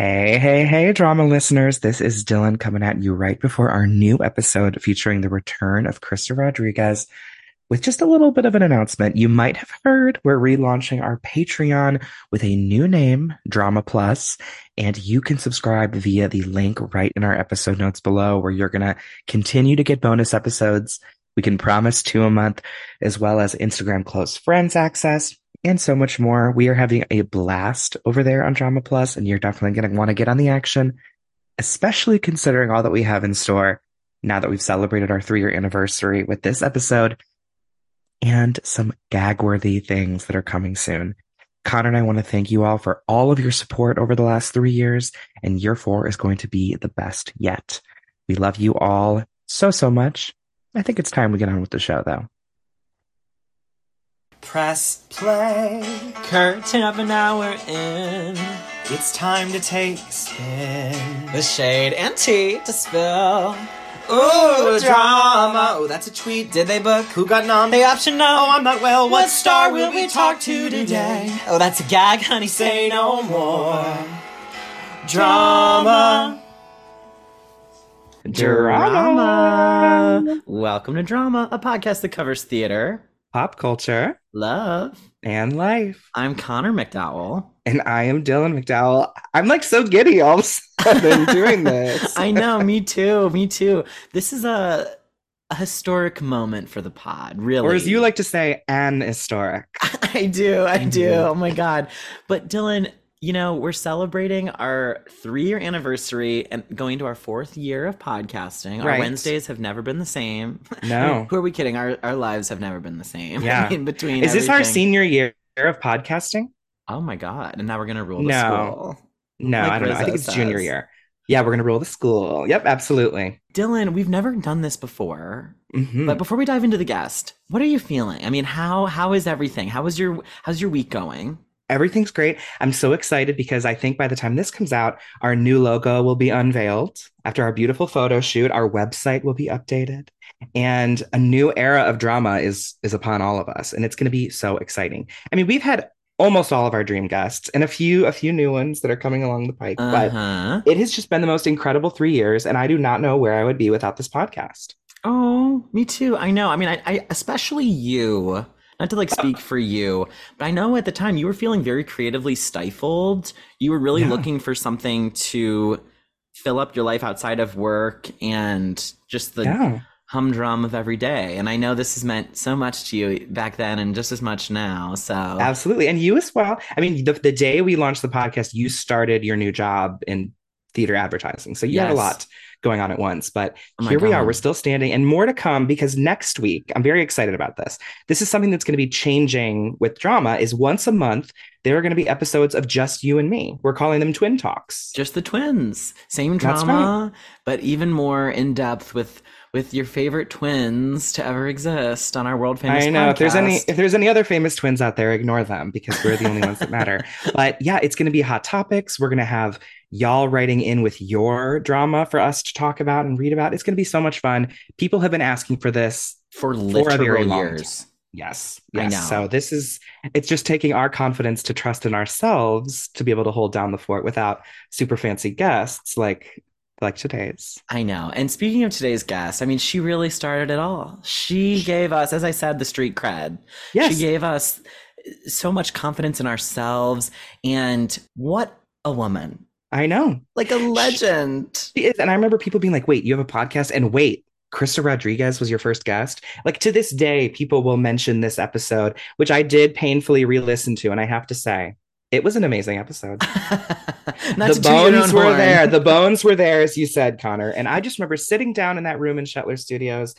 Hey, hey, hey, drama listeners. This is Dylan coming at you right before our new episode featuring the return of Krysta Rodriguez with just a little bit of an announcement. You might have heard we're relaunching our Patreon with a new name, Drama Plus, and you can subscribe via the link right in our episode notes below where you're going to continue to get bonus episodes. We can promise two a month as well as Instagram close friends access and so much more. We are having a blast over there on Drama Plus, and you're definitely going to want to get on the action, especially considering all that we have in store now that we've celebrated our three year anniversary with this episode and some gag worthy things that are coming soon. Connor and I want to thank you all for all of your support over the last three years, and year four is going to be the best yet. We love you all so, so much. I think it's time we get on with the show, though. Press play. Curtain up an hour in. It's time to take a spin. The shade and tea to spill. Ooh, drama. Oh, that's a tweet. Did they book? Who got nom? The option no. Oh, I'm not well. What star will we talk to today? Oh, that's a gag, honey. Say no more. Drama. Drama. Welcome to Drama, a podcast that covers theater, Pop culture love. and life. I'm Connor McDowell. And I am Dylan McDowell. I'm like so giddy all of a sudden doing this. I know, me too, me too. This is a, a historic moment for the pod, really. Or as you like to say, an historic. I do, I do. Mhm. Oh my god. But Dylan, you know, we're celebrating our three year anniversary and going to our fourth year of podcasting. Our Wednesdays have never been the same. No. Who are we kidding? Our our lives have never been the same. Yeah. In between. Is this our senior year of podcasting? Oh my god. And now we're gonna rule the No. school. No, Like I don't know. I think Rizzo it's junior year. Yeah, we're gonna rule the school. Yep, absolutely. Dylan, we've never done this before. Mhm. But before we dive into the guest, what are you feeling? I mean, how how is everything? How is your how's your week going? Everything's great. I'm so excited because I think by the time this comes out, our new logo will be unveiled. After our beautiful photo shoot, our website will be updated, and a new era of drama is is upon all of us, and it's going to be so exciting. I mean, we've had almost all of our dream guests and a few a few new ones that are coming along the pike, but Uh-huh. it has just been the most incredible 3 years and I do not know where I would be without this podcast. Oh, me too. I know. I mean, I, I especially you. Not to like speak for you, but I know at the time you were feeling very creatively stifled. You were really Yeah. looking for something to fill up your life outside of work and just the yeah. humdrum of every day. And I know this has meant so much to you back then and just as much now. So Absolutely. And you as well. I mean, the, the day we launched the podcast, you started your new job in theater advertising. So you had a lot going on at once. But Oh here we are. We're still standing and more to come because next week, I'm very excited about this. This is something that's going to be changing with drama is once a month, there are going to be episodes of just you and me. We're calling them twin talks. just the twins. Same drama, but even more in depth with with your favorite twins to ever exist on our world famous I know if there's any if there's any other famous twins out there, ignore them because we're the only ones that matter. But yeah, it's going to be hot topics. We're going to have y'all writing in with your drama for us to talk about and read about. It's going to be so much fun. People have been asking for this. for a very long years. Yes, I yes. know. So this is it's just taking our confidence to trust in ourselves to be able to hold down the fort without super fancy guests like like today's. I know. And speaking of today's guest, I mean, she really started it all. She gave us, as I said, the street cred. Yes. She gave us so much confidence in ourselves. And what a woman! I know. Like a legend. She is. And I remember people being like, wait, you have a podcast? And wait, Krysta Rodriguez was your first guest? Like to this day, people will mention this episode, which I did painfully re listen to. And I have to say, it was an amazing episode. The to toot your own bones were horn. there. The bones were there, as you said, Connor. And I just remember sitting down in that room in Shetler Studios.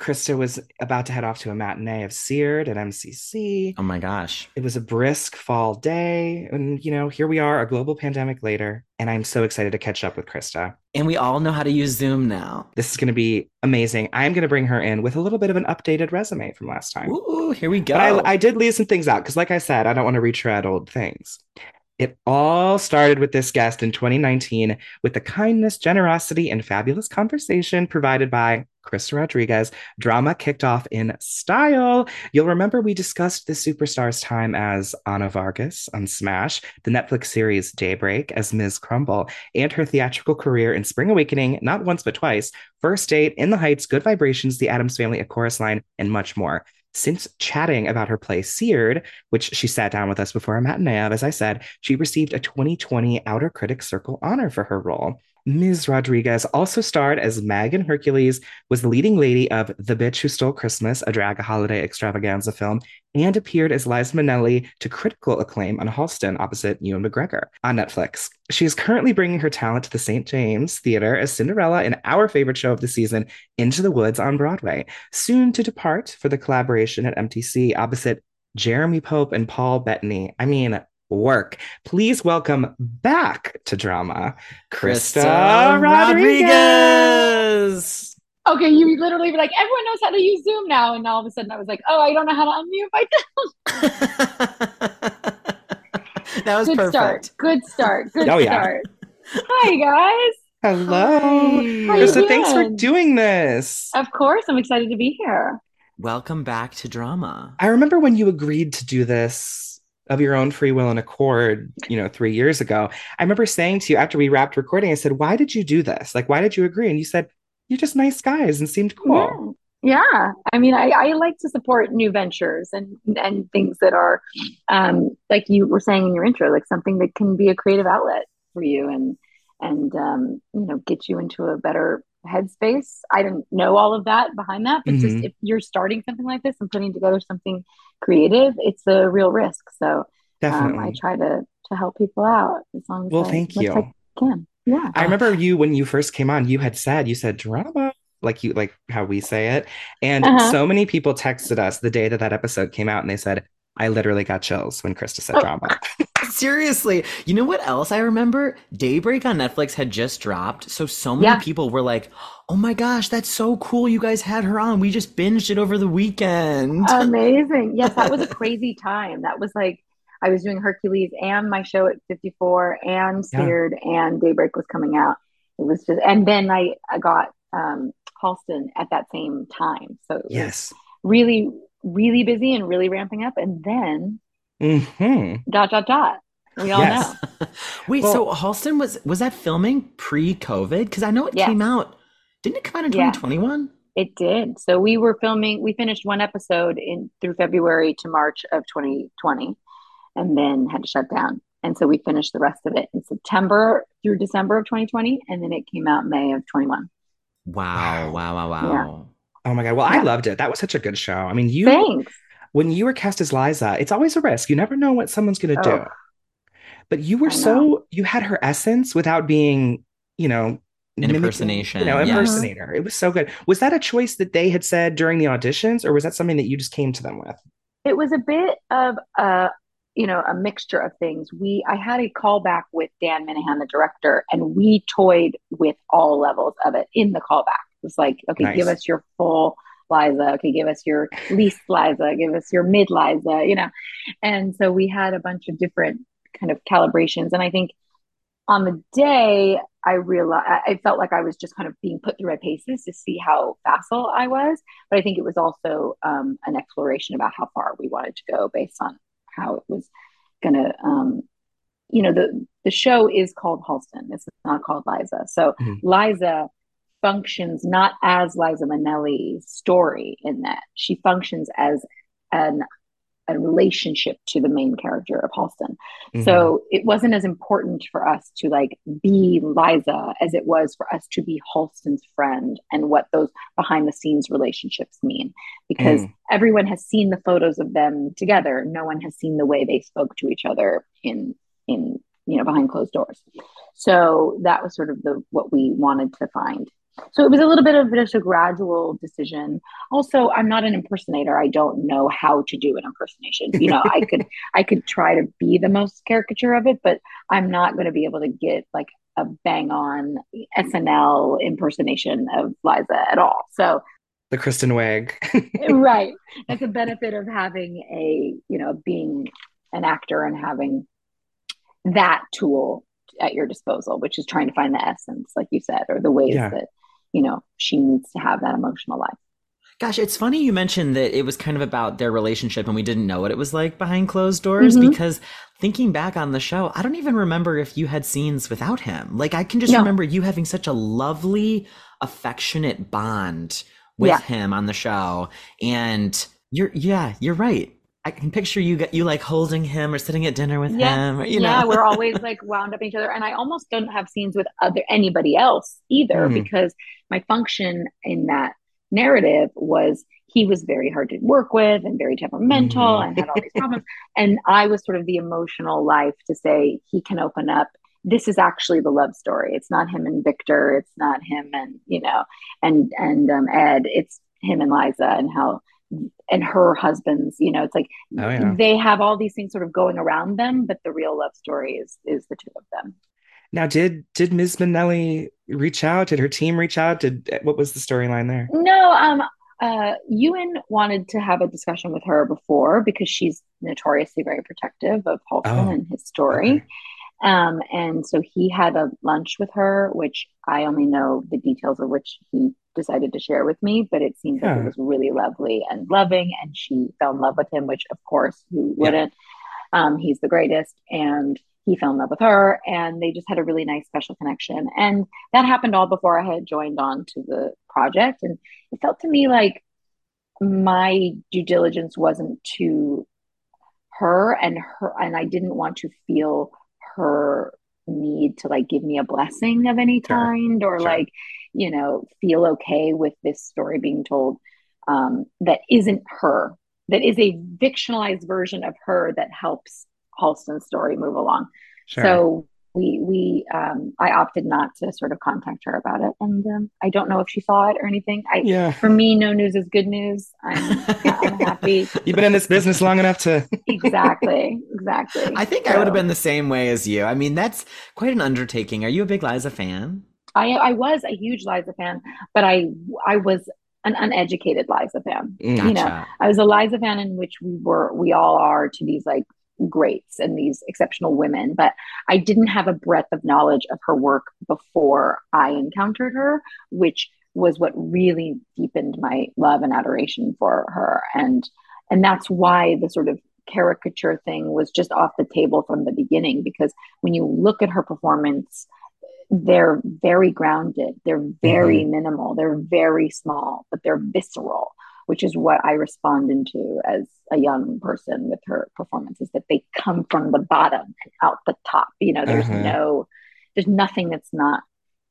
Krysta was about to head off to a matinee of Seared at MCC. Oh my gosh. It was a brisk fall day. And, you know, here we are, a global pandemic later. And I'm so excited to catch up with Krysta. And we all know how to use Zoom now. This is going to be amazing. I'm going to bring her in with a little bit of an updated resume from last time. Ooh, here we go. But I, I did leave some things out because, like I said, I don't want to retread old things. It all started with this guest in 2019 with the kindness, generosity, and fabulous conversation provided by Krysta Rodriguez. Drama kicked off in style. You'll remember we discussed the superstar's time as Ana Vargas on Smash, the Netflix series Daybreak as Ms. Crumble, and her theatrical career in Spring Awakening, not once but twice, First Date, In the Heights, Good Vibrations, The Addams Family, A Chorus Line, and much more. Since chatting about her play Seared, which she sat down with us before a matinee of, as I said, she received a 2020 Outer Critics Circle honor for her role. Ms. Rodriguez also starred as Meg in Hercules, was the leading lady of The Bitch Who Stole Christmas, a drag holiday extravaganza film, and appeared as Liza Minnelli to critical acclaim on Halston opposite Ewan McGregor on Netflix. She is currently bringing her talent to the St. James Theater as Cinderella in our favorite show of the season, Into the Woods on Broadway, soon to depart for the collaboration at MTC opposite Jeremy Pope and Paul Bettany. I mean, work. Please welcome back to drama, Krista, Krysta Rodriguez. Rodriguez. Okay, you literally were like, everyone knows how to use Zoom now. And all of a sudden I was like, oh, I don't know how to unmute myself. that was Good perfect. start. Good start. Good Oh, yeah. start. Hi, guys. Hello. How you Krysta, thanks for doing? doing this. Of course, I'm excited to be here. Welcome back to drama. I remember when you agreed to do this of your own free will and accord, you know, three years ago. I remember saying to you after we wrapped recording, I said, Why did you do this? Like, why did you agree? And you said, You're just nice guys and seemed cool. Yeah. Yeah. I mean, I, I like to support new ventures and and things that are um like you were saying in your intro, like something that can be a creative outlet for you and and um, you know, get you into a better headspace. I didn't know all of that behind that, but just Mhm. if you're starting something like this and putting together something creative, it's a real risk. So um, Definitely. I try to to help people out as long as well, I, thank you. I can. Yeah. I remember you when you first came on, you had said, you said drama, like you like how we say it. And Uh-huh. so many people texted us the day that that episode came out and they said, I literally got chills when Krysta said Oh. drama. Seriously, you know what else I remember? Daybreak on Netflix had just dropped, so so many Yeah. people were like, "Oh my gosh, that's so cool! You guys had her on. We just binged it over the weekend." Amazing. Yes, that was a crazy time. That was like I was doing Hercules and my show at 54 and Yeah. And Daybreak was coming out. It was just and then I, I got um Halston at that same time. So it was Yes. really, really busy and really ramping up. And then hmm dot dot dot. We all Yes. know. Wait, Well- so Halston was was that filming pre-COVID? Because I know it Yes. came out. Didn't it come out in Yeah. 2021? It did. So we were filming, we finished one episode in through February to March of 2020 and then had to shut down. And so we finished the rest of it in September through December of 2020 and then it came out May of 21. Wow! Wow! Wow! Wow! Oh my God. Well, I loved it. That was such a good show. I mean, you, Thanks. when you were cast as Liza, it's always a risk. You never know what someone's going to do. Oh. But you were so, you had her essence without being, you know, An impersonation, You know, yeah. impersonator. It was so good. Was that a choice that they had said during the auditions, or was that something that you just came to them with? It was a bit of a, you know, a mixture of things. We, I had a callback with Dan Minahan, the director, and we toyed with all levels of it in the callback. It was like, okay, Nice. give us your full Liza. Okay, give us your least Liza. Give us your mid Liza. You know, and so we had a bunch of different kind of calibrations. And I think on the day, I realized I felt like I was just kind of being put through my paces to see how facile I was. But I think it was also um, an exploration about how far we wanted to go based on how it was going to, um, you know, the the show is called Halston. It's not called Liza. So Mhm. Liza functions not as Liza Minnelli's story in that she functions as an a relationship to the main character of Halston. Mhm. So it wasn't as important for us to like be Liza as it was for us to be Halston's friend and what those behind the scenes relationships mean. Because Mm. everyone has seen the photos of them together. No one has seen the way they spoke to each other in in you know behind closed doors. So that was sort of the what we wanted to find. So it was a little bit of just a gradual decision. Also, I'm not an impersonator. I don't know how to do an impersonation. You know, I could I could try to be the most caricature of it, but I'm not going to be able to get like a bang on SNL impersonation of Liza at all. So, the Kristen Wiig. right, that's a benefit of having a you know being an actor and having that tool at your disposal, which is trying to find the essence, like you said, or the ways Yeah. that you know, she needs to have that emotional life. Gosh, it's funny you mentioned that it was kind of about their relationship and we didn't know what it was like behind closed doors Mhm. because thinking back on the show, I don't even remember if you had scenes without him. Like I can just No. remember you having such a lovely, affectionate bond with Yeah. him on the show. And you're yeah, you're right. I can picture you you like holding him or sitting at dinner with Yeah. him. Or, you yeah, know. we're always like wound up in each other, and I almost don't have scenes with other anybody else either Mhm. because my function in that narrative was he was very hard to work with and very temperamental Mhm. and had all these problems, and I was sort of the emotional life to say he can open up. This is actually the love story. It's not him and Victor. It's not him and you know and and um, Ed. It's him and Liza and how and her husbands. You know, it's like Oh, yeah. they have all these things sort of going around them, but the real love story is is the two of them. Now, did did Ms. Minnelli reach out? Did her team reach out? Did what was the storyline there? No, um, uh, Ewan wanted to have a discussion with her before because she's notoriously very protective of Halston Oh, and his story. okay. Um, and so he had a lunch with her, which I only know the details of which he decided to share with me, but it seems like it was really lovely and loving, and she fell in love with him, which of course who wouldn't? Um, he's the greatest, and he fell in love with her, and they just had a really nice special connection. And that happened all before I had joined on to the project, and it felt to me like my due diligence wasn't to her and her and I didn't want to feel her need to like give me a blessing of any Sure, kind or sure. like you know feel okay with this story being told um that isn't her that is a fictionalized version of her that helps Halston's story move along Sure. so we we um I opted not to sort of contact her about it and um, I don't know if she saw it or anything I yeah. for me no news is good news I'm I'm happy You've been in this business long enough to exactly exactly I think I would have been the same way as you. I mean, that's quite an undertaking. Are you a big Liza fan? I I was a huge Liza fan but I I was an uneducated Liza fan Mm. You know, I was a Liza fan in which we were we all are to these like greats and these exceptional women but I didn't have a breadth of knowledge of her work before I encountered her which was what really deepened my love and adoration for her and and that's why the sort of caricature thing was just off the table from the beginning because when you look at her performance they're very grounded. They're very minimal. They're very small but they're visceral which is what I respond into as a young person with her performances that they come from the bottom and out the top. You know there's Uh-huh. no there's nothing that's not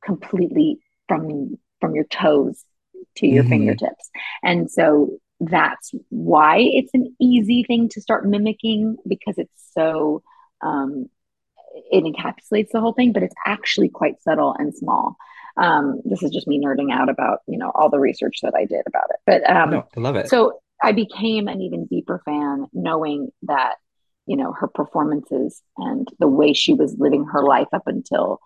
completely from from your toes to your Mhm. fingertips. And so that's why it's an easy thing to start mimicking because it's so um, it encapsulates the whole thing but it's actually quite subtle and small um, this is just me nerding out about you know all the research that I did about it but um, no, I love it. so I became an even deeper fan knowing that, you know, her performances and the way she was living her life up until,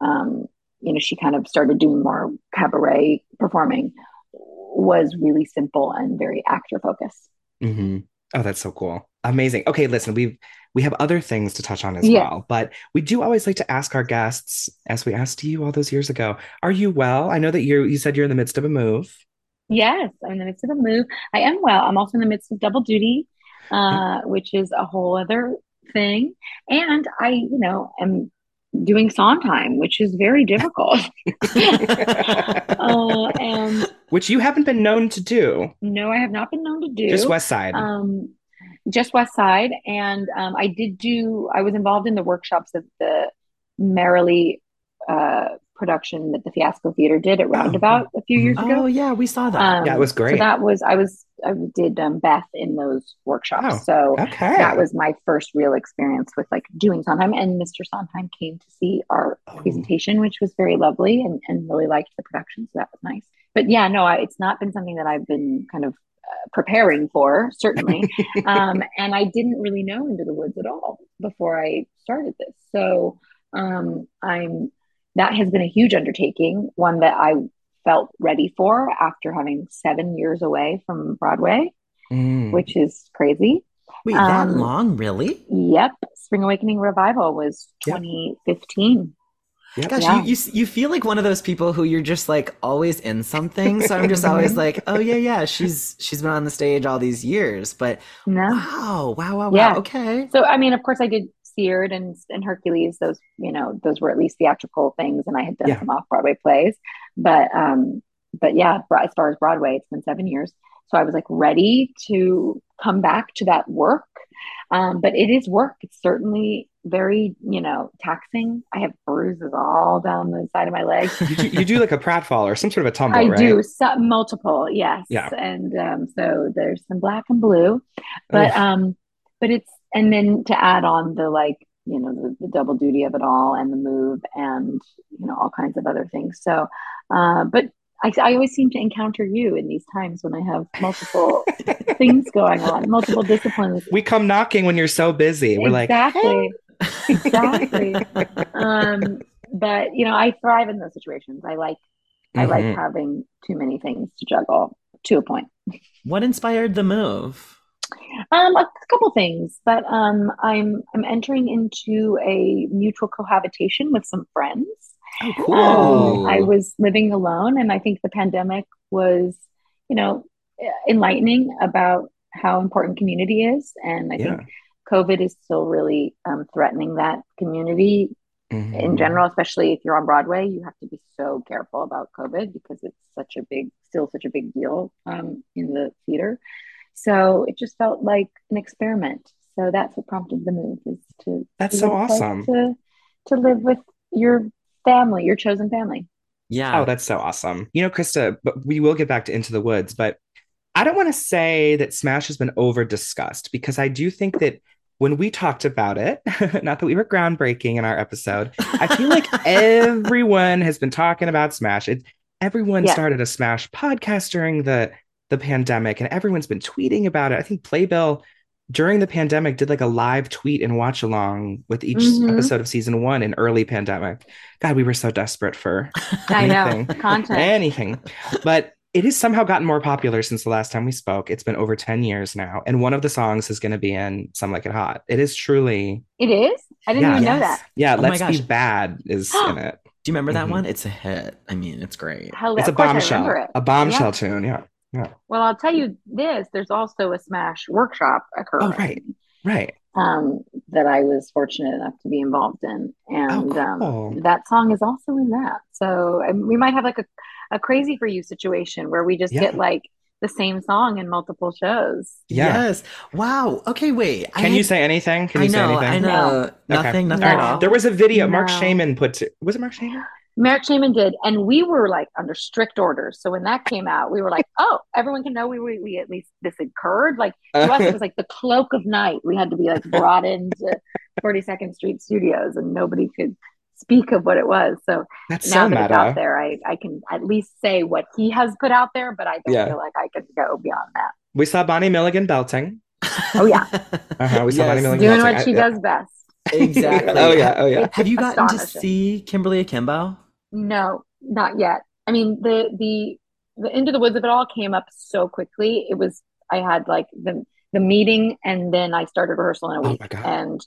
um, you know, she kind of started doing more cabaret performing was really simple and very actor focused. hmm Oh, that's so cool. Amazing. Okay, listen, we've we have other things to touch on as well, but we do always like to ask our guests, as we asked you all those years ago, are you well? I know that you you said you're in the midst of a move. Yes, I'm in the midst of a move. I am well. I'm also in the midst of double duty, uh, which is a whole other thing. And I, you know, am doing Sondheim, which is very difficult. uh, and Which you haven't been known to do. no, I have not been known to do. Just West Side. Um, just West Side, and um, I did do. I was involved in the workshops of the Merrily uh, production that the Fiasco Theater did at Roundabout a few years ago. Oh yeah, we saw that. Um, Yeah, it was So great. that was I was I did um, Beth in those workshops. Oh, so okay. that was my first real experience with like doing Sondheim. And Mr. Sondheim came to see our Oh. presentation, which was very lovely and, and really liked the production. So that was nice. But yeah, no, I, it's not been something that I've been kind of preparing for, certainly. um, and I didn't really know Into the Woods at all before I started this. So um, I'm that has been a huge undertaking, one that I felt ready for after having seven years away from Broadway, Mm. which is crazy. Wait, that um, long, really? Yep, Spring Awakening Revival was Yep. Gosh, Yeah. you, you you feel like one of those people who you're just like always in something. So I'm just always like, oh yeah, yeah, she's she's been on the stage all these years. But No. wow, wow, wow, wow. Yeah. Okay. So I mean, of course, I did Seared and and Hercules. Those you know, those were at least theatrical things, and I had done Yeah. some off Broadway plays. But um, but yeah, as far as Broadway, it's been seven years. So I was like ready to come back to that work. Um, but it is work. It's certainly very you know taxing. I have bruises all down the side of my legs. You do, you do like a pratfall or some sort of a tumble, I right? do some multiple, yes. Yeah. And um, so there's some black and blue, but Oof. um, but it's and then to add on the like you know the, the double duty of it all and the move and you know all kinds of other things. So, uh, but I, I always seem to encounter you in these times when I have multiple things going on, multiple disciplines. we come knocking when you're so busy. We're like, exactly, exactly. um, but you know, I thrive in those situations. I like I like Mhm. having too many things to juggle to a point. What inspired the move? Um, a couple things, but um, I'm I'm entering into a mutual cohabitation with some friends. Oh, cool. Um, I was living alone, and I think the pandemic was, you know, enlightening about how important community is, and I Yeah. think COVID is still really um, threatening that community Mhm. in general, especially if you're on Broadway, you have to be so careful about COVID because it's such a big, still such a big deal um, in the theater. So it just felt like an experiment. So that's what prompted the move is to That's so what it's like awesome. to to live with your family, your chosen family. Yeah. Oh, that's so awesome. You know, Krysta, but we will get back to Into the Woods, but I don't want to say that Smash has been over discussed because I do think that when we talked about it, not that we were groundbreaking in our episode, I feel like everyone has been talking about Smash. It, everyone Yeah. started a Smash podcast during the the pandemic, and everyone's been tweeting about it. I think Playbill during the pandemic did like a live tweet and watch along with each Mhm. episode of season one in early pandemic. God, we were so desperate for anything. content. anything. But it has somehow gotten more popular since the last time we spoke. It's been over 10 years now. And one of the songs is going to be in Some Like It Hot. It is truly, It is. I didn't Yeah. even know that. yeah, Oh Let's Be gosh. Bad is in it. Do you remember that Mhm. one? It's a hit. I mean, it's great. Hell, It's a of course I bombshell. it. A bombshell Yeah. tune. Yeah. Well, I'll tell you this. There's also a Smash workshop occurring. Oh, right. Right. um, that I was fortunate enough to be involved in, and cool. um, that song is also in that. So um, we might have like a, a crazy for you situation where we just Yeah. get like the same song in multiple shows. Yeah. Yes. Wow. Okay, wait. I Can you say anything? Can I you say anything? I know. Okay. Nothing, nothing All at right. all. There was a video Marc No. Shaiman put to, was it Marc Shaiman? Marc Shaiman did, and we were like under strict orders. So when that came out, we were like, "Oh, everyone can know we we, we at least this occurred." Like to us, it was like the cloak of night. We had to be like brought into Forty Second Street Studios, and nobody could speak of what it was. So That's now so that it's out there, I, I can at least say what he has put out there, but I don't Yeah. feel like I could go beyond that. We saw Bonnie Milligan belting. Oh, yeah. Uh-huh. We saw Bonnie Milligan Doing belting. what she I- does best. Exactly. Oh, yeah. Oh, yeah. It's Have you gotten to see Kimberly Akimbo? No, not yet. I mean, the the the Into the Woods of it all came up so quickly. It was I had like the the meeting, and then I started rehearsal in a Oh, week, my God. and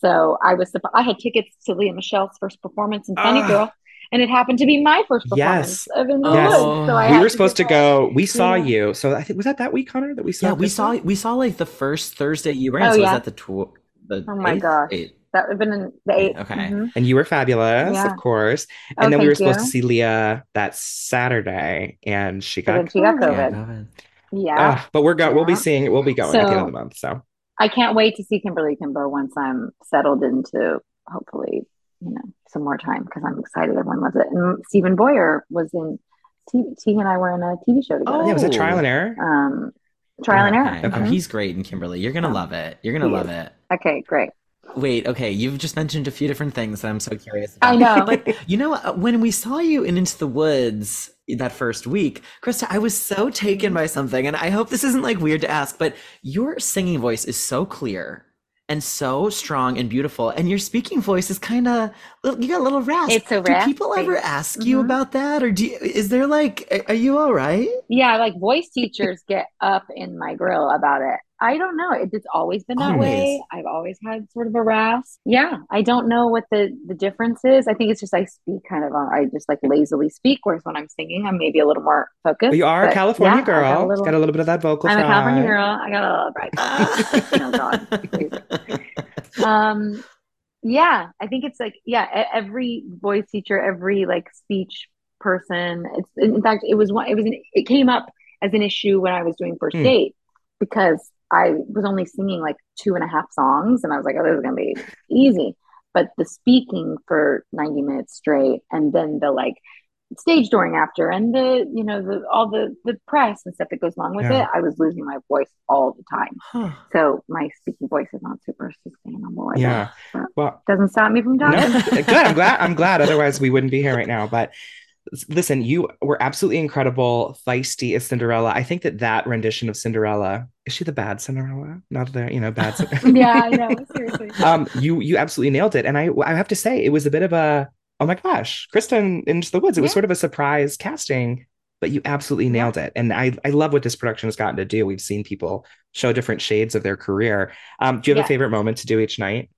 so I was suppo- I had tickets to Lea Michele's first performance in Funny Ah. Girl, and it happened to be my first Yes. performance of Into Yes. the Woods. So I we were supposed to get go. We saw Yeah. you. So I think was that that week, Connor, that we saw. Yeah, we Krysta? saw we saw like the first Thursday you ran. Oh, so yeah. was that the tw- the Oh my eighth? gosh. Eight. That would have been in the eighth. Okay. Mhm. and you were fabulous, Yeah. of course. Oh, And then we were supposed you. to see Leah that Saturday, and she got then she got COVID. COVID. Yeah. Ah, but we're going. We'll be Yeah. seeing. We'll be going at the end of the month. So I can't wait to see Kimberly Akimbo once I'm settled into hopefully, you know, some more time because I'm excited. Everyone loves it. And Steven Boyer was in TV, he and I were in a TV show together. Oh, yeah, was it Oh. trial and error? Um, trial and error. Okay. Okay. Oh, he's great in Kimberly. You're gonna Yeah. love it. You're gonna love is. it. Okay, great. Wait, okay. You've just mentioned a few different things that I'm so curious about. I know. But you know, uh, when we saw you in Into the Woods that first week, Krysta, I was so taken by something, and I hope this isn't like weird to ask, but your singing voice is so clear and so strong and beautiful, and your speaking voice is kind of you got a little rasp. It's so Do people ever ask you Mhm. about that, or do you, is there like, are you all right? Yeah, like voice teachers get up in my grill about it. I don't know. It, it's always been that way. I've always had sort of a rasp. Yeah, I don't know what the the difference is. I think it's just I speak kind of on. I just like lazily speak, whereas when I'm singing, I'm maybe a little more focused. But you are a California yeah, I girl. got a little- got a little bit of that vocal I'm a California girl. I got a little bright. oh God. um yeah i think it's like yeah every voice teacher every like speech person it's in fact it was one it was an, it came up as an issue when i was doing first Hmm. date because i was only singing like two and a half songs and i was like oh this is gonna be easy but the speaking for 90 minutes straight and then the like stage dooring after and the you know the all the the press and stuff that goes along with Yeah. it i was losing my voice all the time Huh. so my speaking voice is not super sustainable. I Yeah. guess, Well, doesn't stop me from no, talking. good. I'm glad. I'm glad. Otherwise, we wouldn't be here right now. But listen, you were absolutely incredible, feisty as Cinderella. I think that that rendition of Cinderella is she the bad Cinderella, not the you know bad. Cin- yeah, I know. Seriously. um, you you absolutely nailed it, and I I have to say it was a bit of a oh my gosh, Kristen into the woods. It was Yeah. sort of a surprise casting, but you absolutely nailed it, and I I love what this production has gotten to do. We've seen people show different shades of their career. Um, do you have Yeah. a favorite moment to do each night?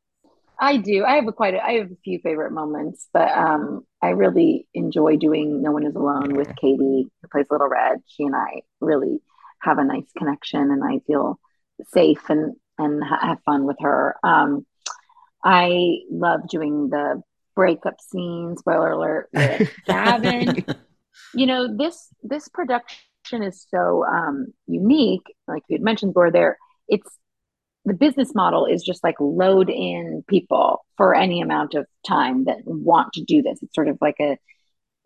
I do. I have a quite. A, I have a few favorite moments, but um, I really enjoy doing "No One Is Alone" with Katie, who plays Little Red. She and I really have a nice connection, and I feel safe and and ha- have fun with her. Um, I love doing the breakup scene. Spoiler alert with Gavin. you know this this production is so um unique like you had mentioned Laura there it's the business model is just like load in people for any amount of time that want to do this it's sort of like a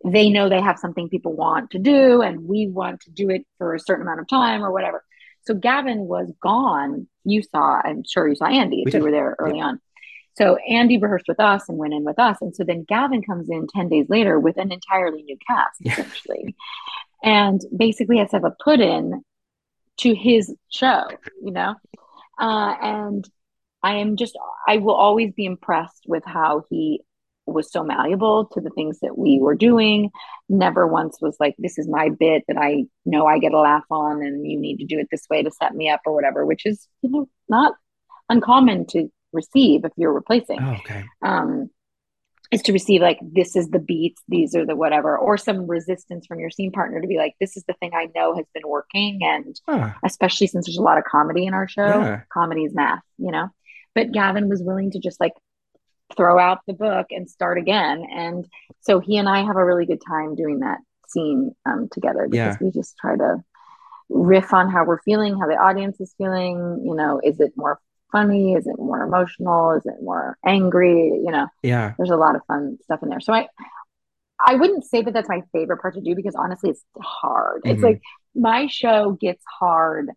they know they have something people want to do and we want to do it for a certain amount of time or whatever so gavin was gone you saw i'm sure you saw andy if We you were there early on so Andy rehearsed with us and went in with us. And so then Gavin comes in 10 days later with an entirely new cast, essentially. And basically has to have a put in to his show, you know? Uh, and I am just, I will always be impressed with how he was so malleable to the things that we were doing. Never once was like, this is my bit that I know I get a laugh on and you need to do it this way to set me up or whatever, which is, you know, not uncommon to receive if you're replacing Oh, okay. um, is to receive like this is the beats, these are the whatever, or some resistance from your scene partner to be like, this is the thing I know has been working, and Huh. especially since there's a lot of comedy in our show, Yeah. comedy is math, you know. But Gavin was willing to just like throw out the book and start again, and so he and I have a really good time doing that scene um, together because Yeah. we just try to riff on how we're feeling, how the audience is feeling. You know, is it more funny? Is it more emotional? Is it more angry? You know, Yeah. there's a lot of fun stuff in there. So I, I wouldn't say that that's my favorite part to do because honestly, it's hard. It's Mhm. like my show gets hard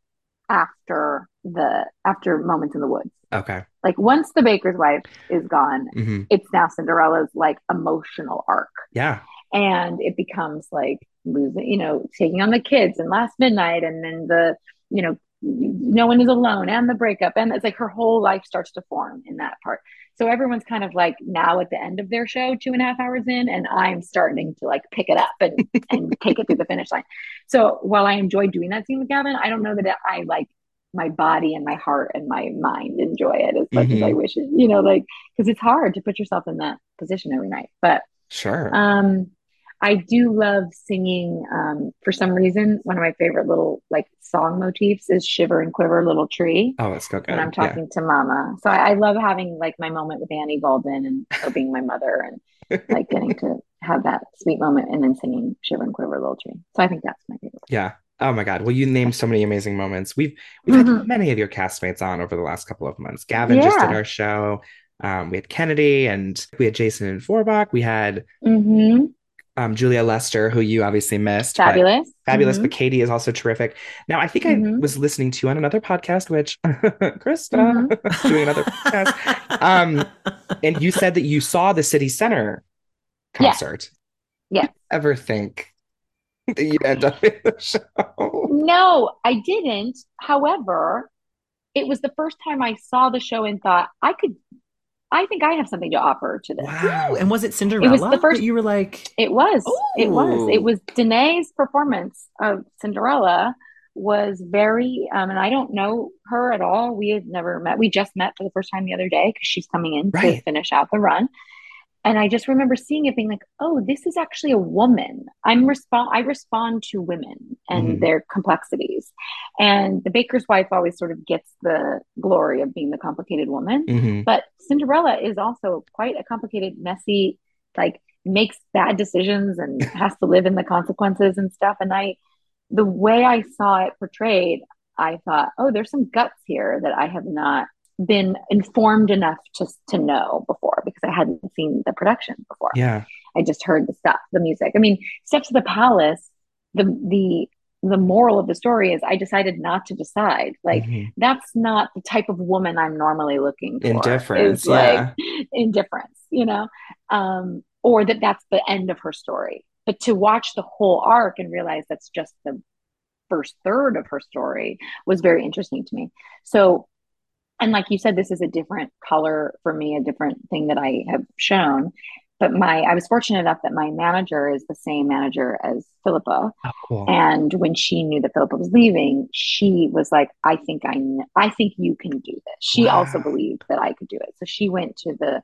after the after moments in the woods. Okay. Like once the baker's wife is gone, hmm it's now Cinderella's like emotional arc Yeah. and it becomes like losing you know taking on the kids and last midnight and then the you know no one is alone and the breakup and it's like her whole life starts to form in that part so everyone's kind of like now at the end of their show two and a half hours in and i'm starting to like pick it up and and take it through the finish line so while i enjoy doing that scene with gavin i don't know that i like my body and my heart and my mind enjoy it as much as i Mhm. wish it you know like because it's hard to put yourself in that position every night but Sure. um, I do love singing. Um, for some reason, one of my favorite little like song motifs is "Shiver and Quiver, Little Tree." oh, it's so good. When I'm Yeah. talking to Mama, so I, I love having like my moment with Annie Golden and her being my mother, and like getting to have that sweet moment, and then singing "Shiver and Quiver, Little Tree." So I think that's my favorite. Yeah. Oh my God. Well, you named so many amazing moments. We've we've had Mhm. many of your castmates on over the last couple of months. Gavin just did our show. Um, we had Kennedy and we had Jason and Forbach. We had Mm-hmm. Um, Julia Lester, who you obviously missed. but- Fabulous, fabulous. Mhm. But Katie is also terrific. Now, I think I Mhm. was listening to on another podcast, which Krysta Mm-hmm. doing another podcast, Um, and you said that you saw the City Center Yeah. concert. Yes. Ever think that you'd end up in the show? No, I didn't. However, it was the first time I saw the show and thought I could. I think I have something to offer to this. Wow. And was it Cinderella? It was the first- you were like, It was. It was. It was Denée's performance of Cinderella was very, um, and I don't know her at all. We had never met. We just met for the first time the other day because she's coming in to finish out the run. And I just remember seeing it being like, oh, this is actually a woman. I'm respond I respond to women and Mhm. their complexities. And the baker's wife always sort of gets the glory of being the complicated woman. Mhm. But Cinderella is also quite a complicated, messy, like makes bad decisions and has to live in the consequences and stuff. And I, the way I saw it portrayed, I thought, oh, there's some guts here that I have not been informed enough to to know before because I hadn't seen the production before. Yeah. I just heard the stuff, the music. I mean, Steps of the Palace, the the the moral of the story is I decided not to decide. Like Mhm. that's not the type of woman I'm normally looking for. Indifference. Is like yeah. indifference, you know, um, or that that's the end of her story. But to watch the whole arc and realize that's just the first third of her story was very interesting to me. So, and like you said, this is a different color for me, a different thing that I have shown. But my, I was fortunate enough that my manager is the same manager as Phillipa. Oh, cool. And when she knew that Phillipa was leaving, she was like, "I think I, I think you can do this." She Wow. also believed that I could do it, so she went to the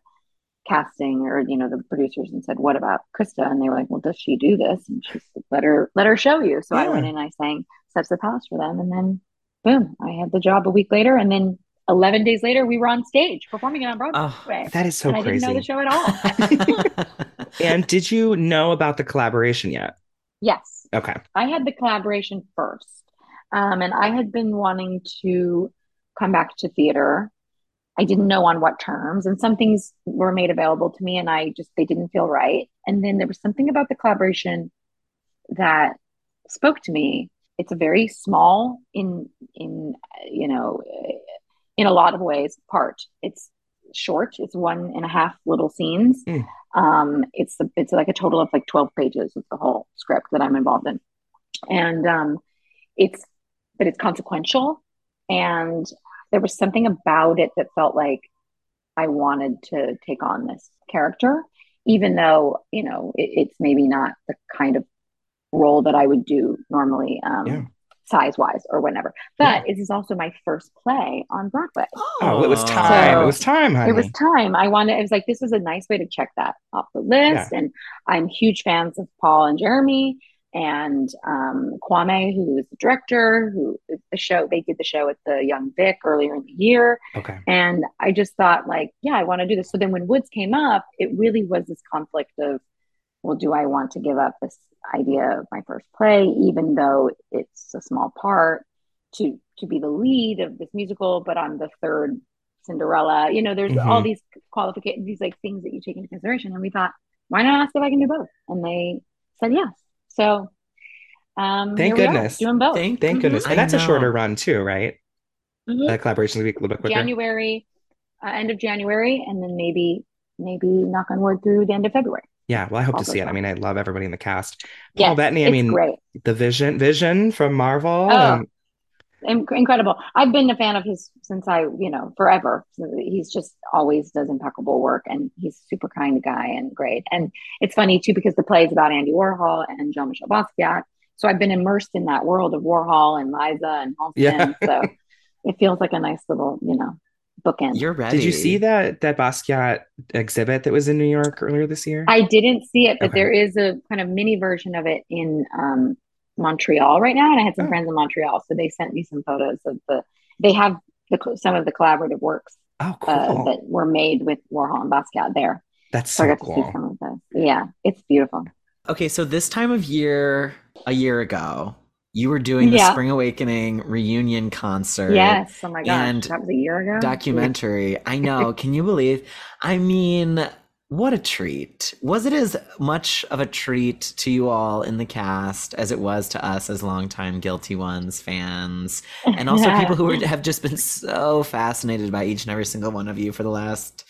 casting or you know the producers and said, "What about Krysta?" And they were like, "Well, does she do this?" And she said, "Let her, let her show you." So I went in, and I sang "Steps of the Palace" for them, and then boom, I had the job a week later, and then eleven days later, we were on stage performing it on Broadway. Oh. That is so and I didn't know the show at all. And did you know about the collaboration yet? yes. Okay. I had the collaboration first. Um, and I had been wanting to come back to theater. I didn't know on what terms, and some things were made available to me, and I just they didn't feel right. And then there was something about the collaboration that spoke to me. It's a very small in in you know in a lot of ways part. It's short. It's one and a half little scenes. Mm. Um, it's it's like a total of like twelve pages of the whole script that I'm involved in, and um, it's but it's consequential, and there was something about it that felt like I wanted to take on this character, even though you know it, it's maybe not the kind of role that I would do normally. Um, Yeah. Size wise or whatever but this is also my first play on broadway Oh, it was time. So- it was time, honey. it was time. I wanted, it was like, this was a nice way to check that off the list. And I'm huge fans of Paul and Jeremy and um, Kwame, who is the director, who the show, they did the show at the Young Vic earlier in the year. okay. And I just thought, like, yeah, I want to do this. So then when Woods came up, it really was this conflict of, well, do I want to give up this idea of my first play, even though it's a small part, to to be the lead of this musical, but I'm the third Cinderella. You know, there's Mhm. all these qualifications, these like things that you take into consideration. And we thought, why not ask if I can do both? And they said yes. So um Thank here we are, goodness. doing both. Thank Thank Mhm. goodness. And that's a shorter run too, right? Mhm. The collaborations will be a little bit quicker. January, uh, end of January, and then maybe maybe knock on wood through the end of February. Yeah, well, I hope All to see it. I mean, I love everybody in the cast. Yes, Paul Bettany, I mean, great. the Vision, Vision from Marvel. Oh. In- incredible. I've been a fan of his since I, you know, forever. He's just always does impeccable work, and he's a super kind guy and great. And it's funny too because the play is about Andy Warhol and Jean Michel Basquiat. So I've been immersed in that world of Warhol and Liza and Halston. Yeah. so it feels like a nice little, you know, bookend. You're ready. Did you see that that Basquiat exhibit that was in New York earlier this year? I didn't see it, but Okay. there is a kind of mini version of it in um, Montreal right now, and I had some Oh. friends in Montreal, so they sent me some photos of the. They have the some of the collaborative works oh, cool. uh, that were made with Warhol and Basquiat there. That's So I so got to see cool. some of those. Yeah, it's beautiful. Okay, so this time of year, a year ago, you were doing the Yeah. Spring Awakening reunion concert. Yes. Oh my gosh, and that was a year ago. documentary. I know. Can you believe? I mean, what a treat. Was it as much of a treat to you all in the cast as it was to us as longtime Guilty Ones fans? And also people who were, have just been so fascinated by each and every single one of you for the last,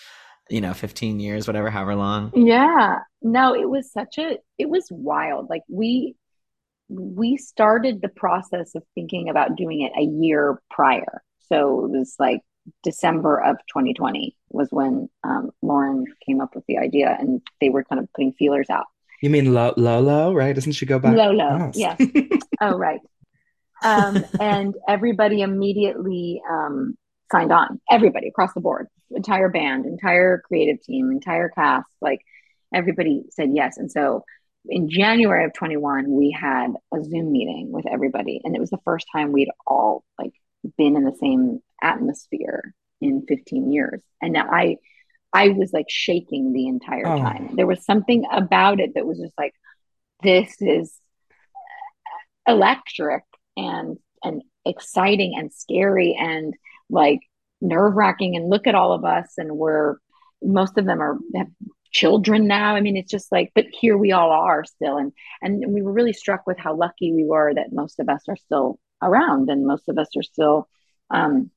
you know, 15 years, whatever, however long. Yeah. No, it was such a it was wild. Like we we started the process of thinking about doing it a year prior. So it was like December of 2020 was when um, Lauren came up with the idea and they were kind of putting feelers out. You mean Lo- Lolo, right? Doesn't she go back? Lolo, Oh. yes. Oh, right. um, and everybody immediately um, signed on. Everybody across the board, entire band, entire creative team, entire cast, like everybody said yes. And so in January of 21, we had a Zoom meeting with everybody, and it was the first time we'd all like been in the same atmosphere in 15 years. And now I, I was like shaking the entire oh. time. There was something about it that was just like, this is electric and and exciting and scary and like nerve wracking. And look at all of us, and we're most of them are have children now. I mean, it's just like, but here we all are still, and and we were really struck with how lucky we were that most of us are still around, and most of us are still, um,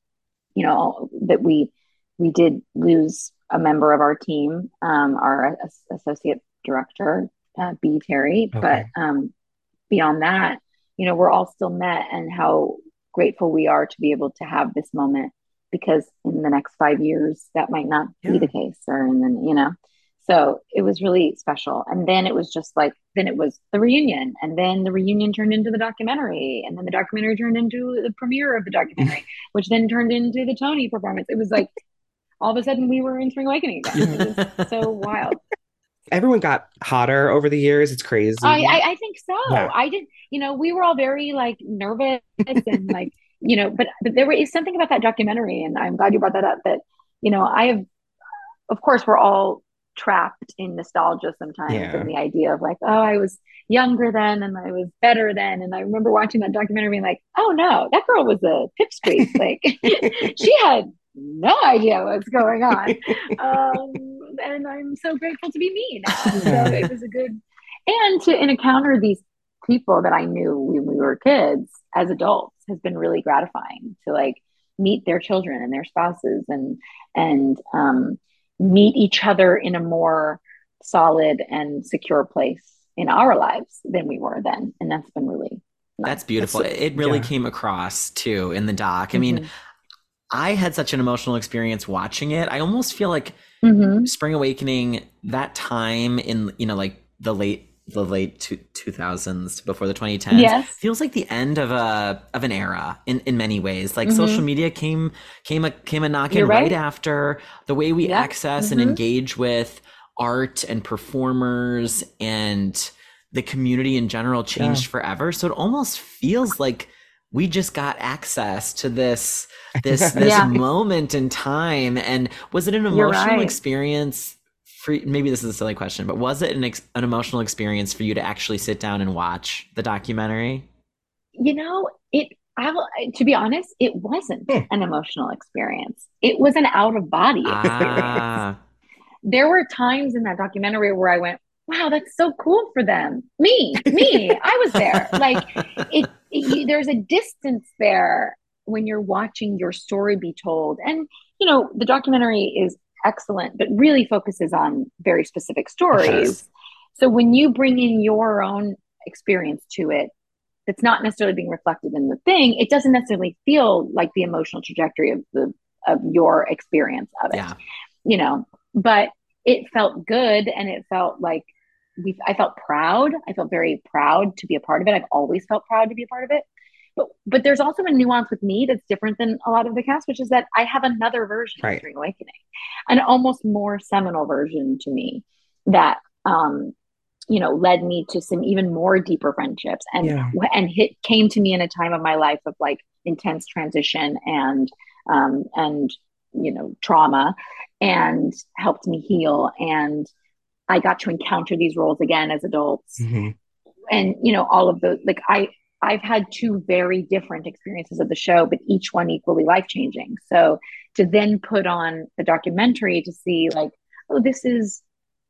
you know, that we we did lose a member of our team, um, our associate director, uh, B. Terry, okay. but um, beyond that, you know, we're all still met, and how grateful we are to be able to have this moment because in the next five years that might not yeah. be the case or and then you know so it was really special. And then it was just like then it was the reunion and then the reunion turned into the documentary and then the documentary turned into the premiere of the documentary which then turned into the tony performance. It was like all of a sudden we were in spring awakening again. It was so wild. Everyone got hotter over the years. It's crazy. I i, I think so. Yeah. i did you know we were all very like nervous and like you know, but but there is something about that documentary, and I'm glad you brought that up. That you know, I have, of course, we're all trapped in nostalgia sometimes, yeah. and the idea of like, oh, I was younger then, and I was better then, and I remember watching that documentary, being like, oh no, that girl was a pipsqueak, like she had no idea what's going on, um, and I'm so grateful to be me now. So it was a good, and to encounter these people that I knew when we were kids as adults has been really gratifying to like meet their children and their spouses and and um, meet each other in a more solid and secure place in our lives than we were then and that's been really nice. that's beautiful that's, it really yeah. came across too in the doc i mm-hmm. mean i had such an emotional experience watching it i almost feel like mm-hmm. spring awakening that time in you know like the late the late two, 2000s before the 2010s yes. feels like the end of a of an era in in many ways like mm-hmm. social media came came a came a knocking right. right. after the way we yeah. access mm-hmm. and engage with art and performers and the community in general changed yeah. forever so it almost feels like we just got access to this this this yeah. moment in time and was it an emotional right. experience for maybe this is a silly question, but was it an, ex- an emotional experience for you to actually sit down and watch the documentary? You know, it. I will, to be honest, it wasn't hmm. an emotional experience. It was an out of body experience. Ah. There were times in that documentary where I went, "Wow, that's so cool for them." Me, me, I was there. Like it, it, there's a distance there when you're watching your story be told, and you know the documentary is excellent, but really focuses on very specific stories. Yes. So when you bring in your own experience to it, that's not necessarily being reflected in the thing, it doesn't necessarily feel like the emotional trajectory of the of your experience of it. Yeah. You know, but it felt good and it felt like we I felt proud. I felt very proud to be a part of it. I've always felt proud to be a part of it. But but there's also a nuance with me that's different than a lot of the cast, which is that I have another version right. of Spring Awakening, an almost more seminal version to me that um, you know led me to some even more deeper friendships and yeah. and hit came to me in a time of my life of like intense transition and um, and you know trauma and helped me heal and I got to encounter these roles again as adults. Mm-hmm. And you know all of the like I I've had two very different experiences of the show, but each one equally life changing. So to then put on the documentary to see like, oh, this is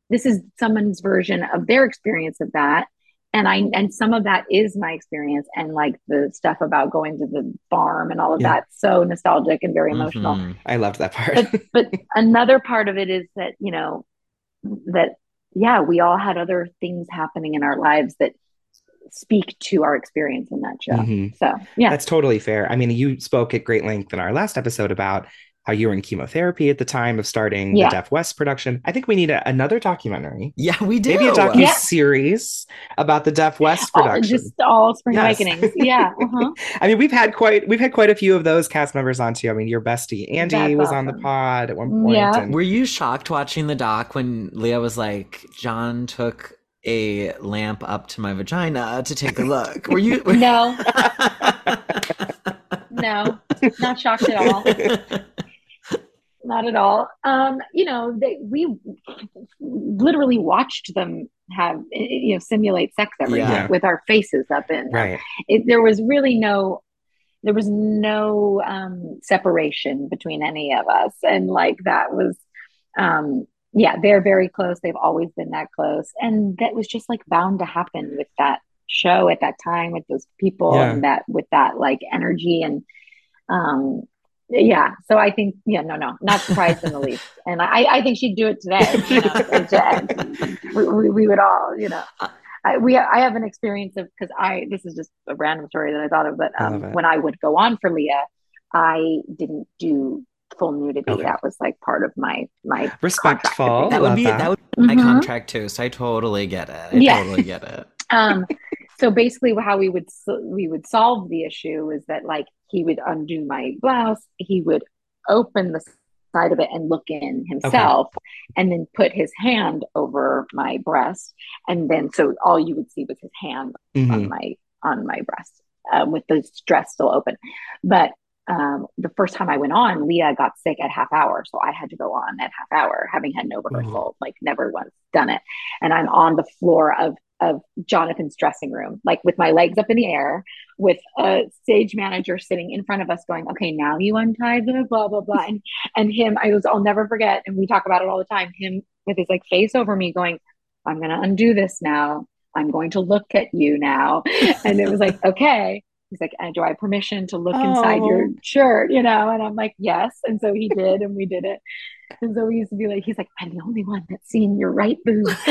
this is someone's version of their experience of that. And I and some of that is my experience and like the stuff about going to the farm and all of yeah. that. So nostalgic and very emotional. Mm-hmm. I loved that part. but, but another part of it is that, you know, that yeah, we all had other things happening in our lives that speak to our experience in that show. Mm-hmm. So, yeah. That's totally fair. I mean, you spoke at great length in our last episode about how you were in chemotherapy at the time of starting Yeah. the Deaf West production. I think we need a, another documentary, Yeah, we do. maybe a docu Yeah. series about the Deaf West All- production. just all spring Yes. awakenings. Yeah. uh-huh. I mean, we've had quite we've had quite a few of those cast members on too. I mean, your bestie Andy That's was on the pod at one point. Yeah. and- Were you shocked watching the doc when Lea was like, John took a lamp up to my vagina to take a look? Were you? No, no, not shocked at all. Not at all. Um, you know, they, we literally watched them have you know simulate sex every Yeah. night with our faces up in. right. It, there was really no, there was no um, separation between any of us, and like that was, um, yeah, they're very close. They've always been that close, and that was just like bound to happen with that show at that time with those people Yeah. and that with that like energy and um yeah. So i think yeah no no not surprised in the least. And i i think she'd do it today. You know, to- we, we, we would all you know. I, we I have an experience of because I this is just a random story that I thought of, but um, it. when I would go on for Lea, I didn't do full nudity. Okay. That was like part of my my Respectful. contract that would be that. that would be my Mhm. contract too. So I totally get it. I Yeah. totally get it. um so basically how we would we would solve the issue is that like he would undo my blouse he would open the side of it and look in himself and then put his hand over my breast and then so all you would see was his hand Mhm. on my on my breast um, with the dress still open but um, the first time I went on, Lea got sick at half hour, so I had to go on at half hour, having had no rehearsal, like never once done it. And I'm on the floor of of Jonathan's dressing room, like with my legs up in the air, with a stage manager sitting in front of us, going, "Okay, now you untie the blah blah blah," and and him, I was, I'll never forget, and we talk about it all the time. Him with his like face over me, going, "I'm gonna undo this now. I'm going to look at you now," and it was like, okay. He's like, and do I have permission to look inside your Oh. shirt? You know, and I'm like, yes. And so he did, and we did it. And so we used to be like, he's like, I'm the only one that's seen your right boob.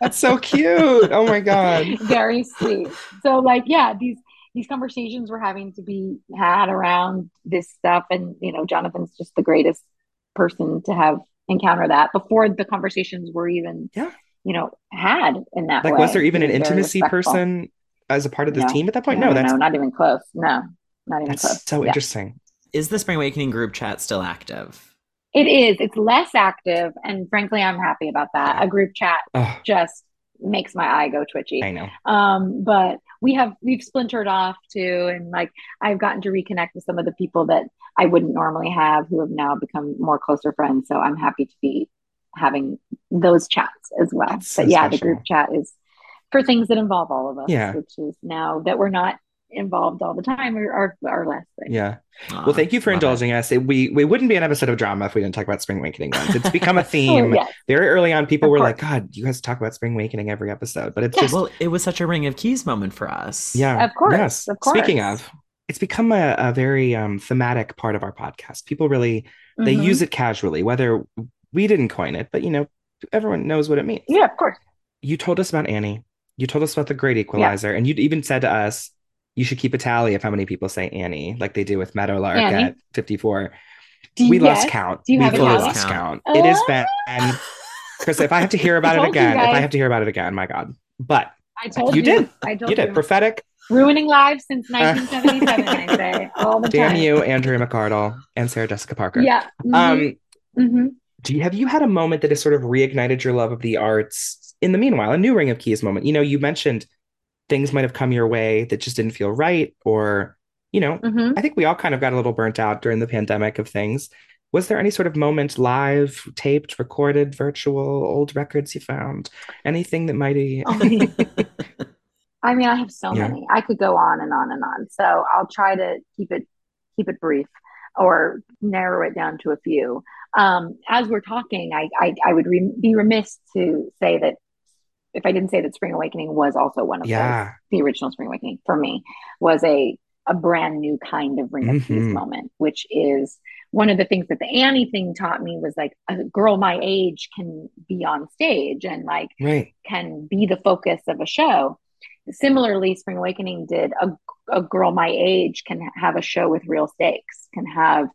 That's so cute. Oh my god. Very sweet. So like, yeah, these these conversations were having to be had around this stuff, and you know, Jonathan's just the greatest person to have encounter that before the conversations were even, Yeah. you know, had in that Like, way. was there even an intimacy person as a part of the No. team at that point? No, No, no, that's no, not even close. No, not even that's close. so Yeah. interesting. Is the Spring Awakening group chat still active? It is. It's less active, and frankly, I'm happy about that. A group chat Oh, just makes my eye go twitchy. I know. Um, but we have we've splintered off too, and like I've gotten to reconnect with some of the people that I wouldn't normally have, who have now become more closer friends. So I'm happy to be having those chats as well. That's so but yeah, the group chat is for things that involve all of us, Yeah. which is now that we're not involved all the time or are, are less. things. Yeah. Aw, Well, thank you for love it. indulging us. It- we we wouldn't be an episode of drama if we didn't talk about Spring Awakening once. It's become a Oh, theme. yes. Very early on, people Of were course. like, "God, you guys talk about Spring Awakening every episode," but it's Yeah. just Well, it was such a ring of keys moment for us. yeah, Of course, yes. of course. Speaking of, it's become a, a very um, thematic part of our podcast. People really they Mhm. use it casually, whether we didn't coin it, but you know, everyone knows what it means. Yeah, of course. You told us about Annie. You told us about the Great Equalizer, and you even said to us, "You should keep a tally of how many people say Annie, like they do with Meadowlark Annie. at 54." Do we you- lost count. Do you we have fully lost count. Oh. It has been, Chris. If I have to hear about it again, if I have to hear about it again, my God. But I told You you. did. I told you did prophetic. Ruining lives since 1977, I say all the Damn time. you, Andrea McArdle and Sarah Jessica Parker. Yeah. mhm, Um, mhm. do you have you had a moment that has sort of reignited your love of the arts in the meanwhile a new ring of keys moment you know you mentioned things might have come your way that just didn't feel right or you know Mhm. i think we all kind of got a little burnt out during the pandemic of things was there any sort of moment live taped recorded virtual old records you found anything that might Oh. I mean, I have so Yeah. many. I could go on and on and on. So I'll try to keep it keep it brief or narrow it down to a few. Um, as we're talking, I I, I would re- be remiss to say that if I didn't say that Spring Awakening was also one of those. The original Spring Awakening for me was a a brand new kind of Ring of Keys Mhm. moment, which is one of the things that the Annie thing taught me was like a girl my age can be on stage and like right can be the focus of a show. similarly, Spring Awakening did a, a girl my age can have a show with real stakes, can have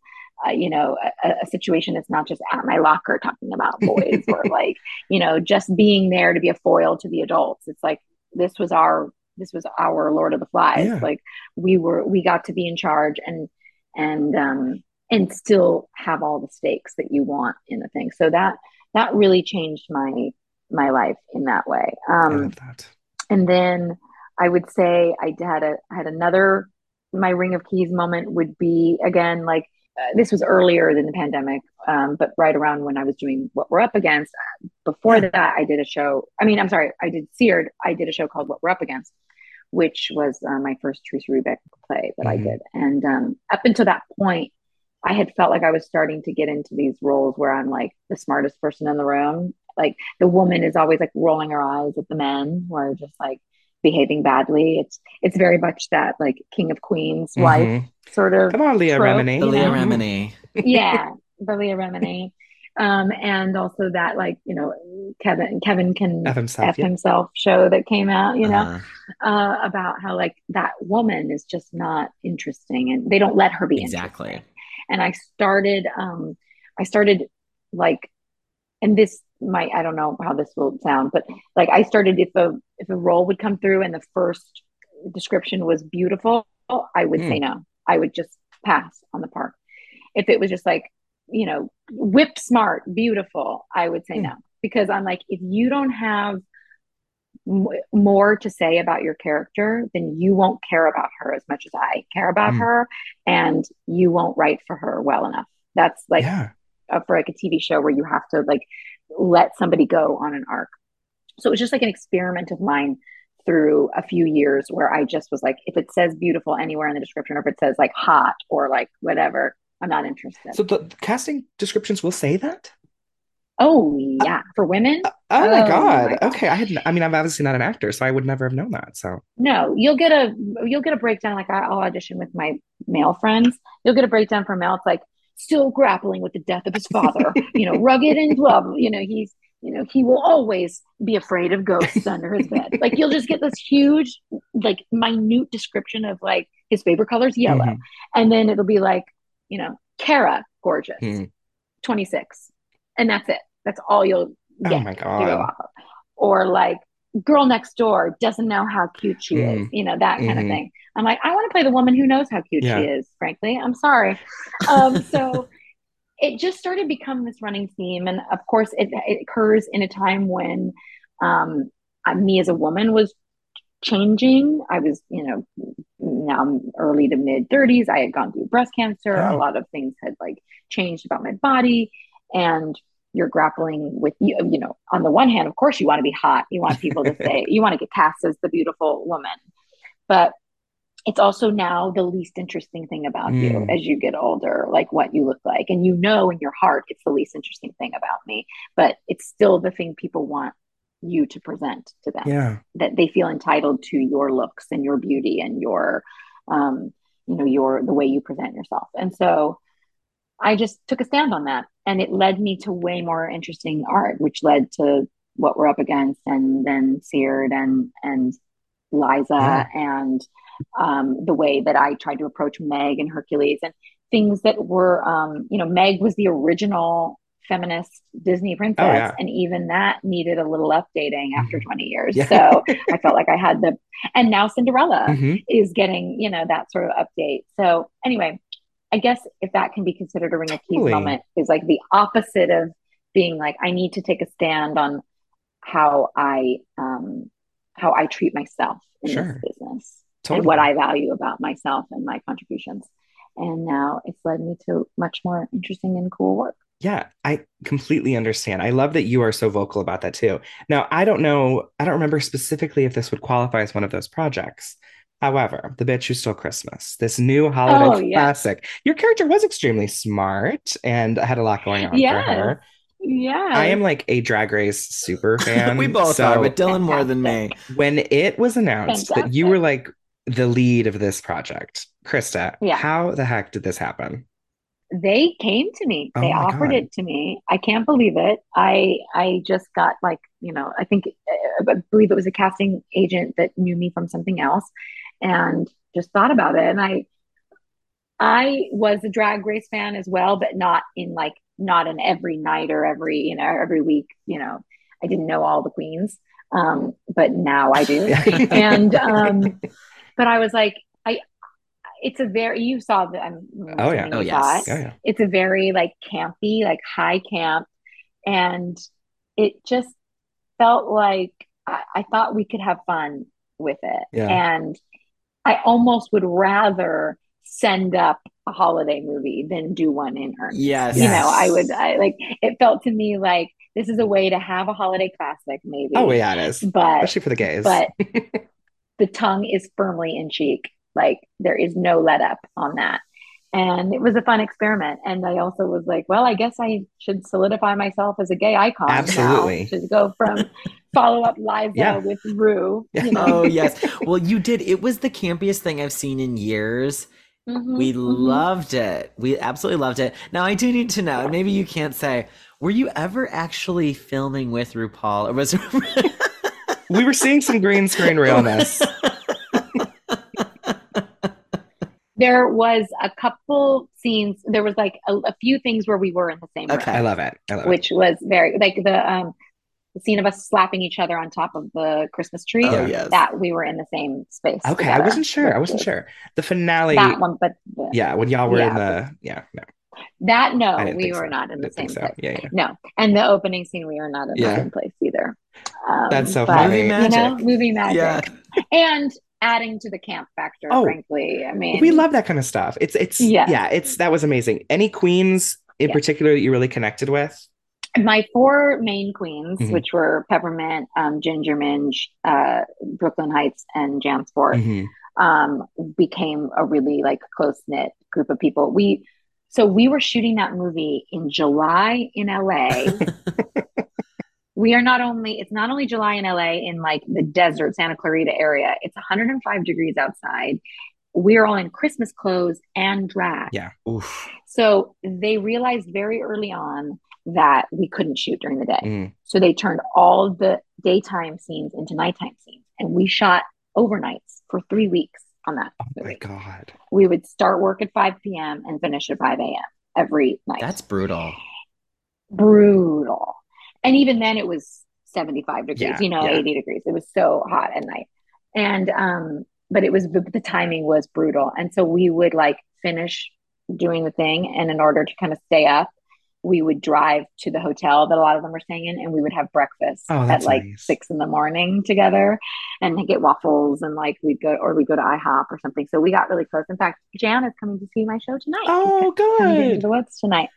uh, you know, a, a, situation that's not just at my locker talking about boys or like, you know, just being there to be a foil to the adults. It's like this was our this was our Lord of the Flies. Yeah. Like we were we got to be in charge and and um and still have all the stakes that you want in the thing. So that that really changed my my life in that way. Um that. and then I would say I had a I had another my ring of keys moment would be again like uh, this was earlier than the pandemic, um, but right around when I was doing what we're up against. Before yeah. that, I did a show. I mean, I'm sorry, I did Seared. I did a show called What We're Up Against, which was uh, my first Teresa Rebeck play that mm-hmm. I did. And um, up until that point, I had felt like I was starting to get into these roles where I'm like the smartest person in the room. Like the woman is always like rolling her eyes at the men who are just like behaving badly. It's it's very much that like King of Queens mm-hmm. wife sort of. Come on, Leah trope, Remini. The Leah Remini. yeah, the Leah Remini. Um, and also that like you know Kevin Kevin can F himself, F yeah. himself show that came out you know uh-huh. uh, about how like that woman is just not interesting and they don't let her be exactly. And I started um, I started like and this might I don't know how this will sound, but like I started if a if a role would come through and the first description was beautiful, I would mm. say no. I would just pass on the part. If it was just like, you know, whip smart, beautiful, I would say mm. no. Because I'm like, if you don't have m- more to say about your character, then you won't care about her as much as I care about mm. her, and you won't write for her well enough. That's like yeah. A, for like a TV show where you have to like let somebody go on an arc. So it was just like an experiment of mine through a few years where I just was like, if it says beautiful anywhere in the description, or if it says like hot or like whatever, I'm not interested. So the casting descriptions will say that? Oh yeah, for women. Uh, oh, my, oh god. my god. Okay, I had. I mean, I'm obviously not an actor, so I would never have known that. So no, you'll get a you'll get a breakdown. Like I'll audition with my male friends. You'll get a breakdown for male. It's like still grappling with the death of his father, you know, rugged and love, you know, he's, you know, he will always be afraid of ghosts under his bed. Like you'll just get this huge, like minute description of like his favorite color is yellow. Mm-hmm. And then it'll be like, you know, Kara, gorgeous, mm-hmm. 26. And that's it. That's all you'll oh get. Oh my God. Or like girl next door doesn't know how cute she mm. is, you know, that kind mm-hmm. of thing. I'm like, I want to play the woman who knows how cute yeah. she is, frankly. I'm sorry. Um, so it just started becoming this running theme. And of course, it, it occurs in a time when um, me as a woman was changing. I was, you know, now I'm early to mid 30s. I had gone through breast cancer. A lot of things had like changed about my body. And you're grappling with you you know on the one hand of course you want to be hot. You want people to say you want to get cast as the beautiful woman. But it's also now the least interesting thing about mm. you as you get older like what you look like. And you know in your heart it's the least interesting thing about me but it's still the thing people want you to present to them. Yeah. That they feel entitled to your looks and your beauty and your um you know your the way you present yourself. And so I just took a stand on that. And it led me to way more interesting art, which led to what we're up against and then Seared and and Liza yeah. and um, the way that I tried to approach Meg and Hercules and things that were um, you know, Meg was the original feminist Disney princess. Oh, yeah. And even that needed a little updating after mm-hmm. 20 years. Yeah. So I felt like I had the, and now Cinderella mm-hmm. is getting, you know, that sort of update. So anyway, I guess if that can be considered a ring of keys totally. moment is like the opposite of being like, I need to take a stand on how I um how I treat myself in sure. this business totally. and what I value about myself and my contributions. And now it's led me to much more interesting and cool work. Yeah, I completely understand. I love that you are so vocal about that too. Now, I don't know, I don't remember specifically if this would qualify as one of those projects, However, The Bitch Who Stole Christmas, this new holiday oh, classic, your character was extremely smart and had a lot going on yes. for her. Yeah. I am like a drag race super fan. we both so are, but Dylan more than me. When it was announced Fantastic. that you were like the lead of this project, Krysta, yeah. how the heck did this happen? they came to me. Oh they offered God. it to me. I can't believe it. I I just got like you know I think uh, I believe it was a casting agent that knew me from something else, and just thought about it. And I I was a Drag Race fan as well, but not in like not in every night or every you know every week. You know, I didn't know all the queens, um, but now I do. and um, but I was like, I it's a very you saw the I'm Oh, yeah. Oh, yes. it. Oh, yeah. It's a very like campy, like high camp, and it just felt like I, I thought we could have fun with it, Yeah. and I almost would rather send up a holiday movie than do one in earnest. Yes. You Yes. know, I would I like it felt to me like this is a way to have a holiday classic, maybe. Oh, yeah, it is. But Especially for the gays. but the tongue is firmly in cheek. Like there is no let up on that. And it was a fun experiment. And I also was like, well, I guess I should solidify myself as a gay icon. Absolutely. Now, to go from follow up Liza Yeah. with Rue. Yeah. You know? Oh yes. Well, you did. It was the campiest thing I've seen in years. Mhm, We mhm. loved it. We absolutely loved it. Now I do need to know, and maybe you can't say, were you ever actually filming with RuPaul, or was we were seeing some green screen realness. There was a couple scenes. There was like a, a few things where we were in the same room. Okay. I love it. I love it. which was very like the um the scene of us slapping each other on top of the Christmas tree. Oh, yes. That we were in the same space. Okay, I wasn't sure. I wasn't was- sure. The finale. That one, but the- Yeah, when y'all were in the yeah, no, that no, we were so. not in the same so. place. Yeah, yeah. No, and the opening scene, we were not in Yeah. the same place either. Um, That's so but, funny. Movie You know, movie magic, yeah. and adding to the camp factor. Oh. frankly, I mean, we love that kind of stuff. It's it's Yeah. yeah, it's that was amazing. Any queens in Yeah. particular that you really connected with? my four main queens, Mhm. which were Peppermint, um, Ginger Minge, uh, Brooklyn Hytes, and Jan Sport. Mhm. um, became a really like close knit group of people. We so we were shooting that movie in July in LA. we are not only it's not only July in LA in like the desert Santa Clarita area. It's 105 degrees outside. We're all in Christmas clothes and drag. Yeah. Oof. So they realized very early on that we couldn't shoot during the day. Mm. So they turned all the daytime scenes into nighttime scenes. And we shot overnights for three weeks on that. Oh my god. We would start work at 5 p.m. and finish at 5 a.m. every night. That's brutal. brutal. And even then it was 75 degrees, Yeah, you know, yeah. 80 degrees. It was so hot at night. And um, but it was the, timing was brutal. And so we would like finish doing the thing. And in order to kind of stay up, we would drive to the hotel that a lot of them were staying in and we would have breakfast Oh, at like nice. six in the morning together and get waffles and like we'd go or we'd go to IHOP or something. So we got really close. In fact, Jan is coming to see my show tonight. Oh, good. the woods tonight.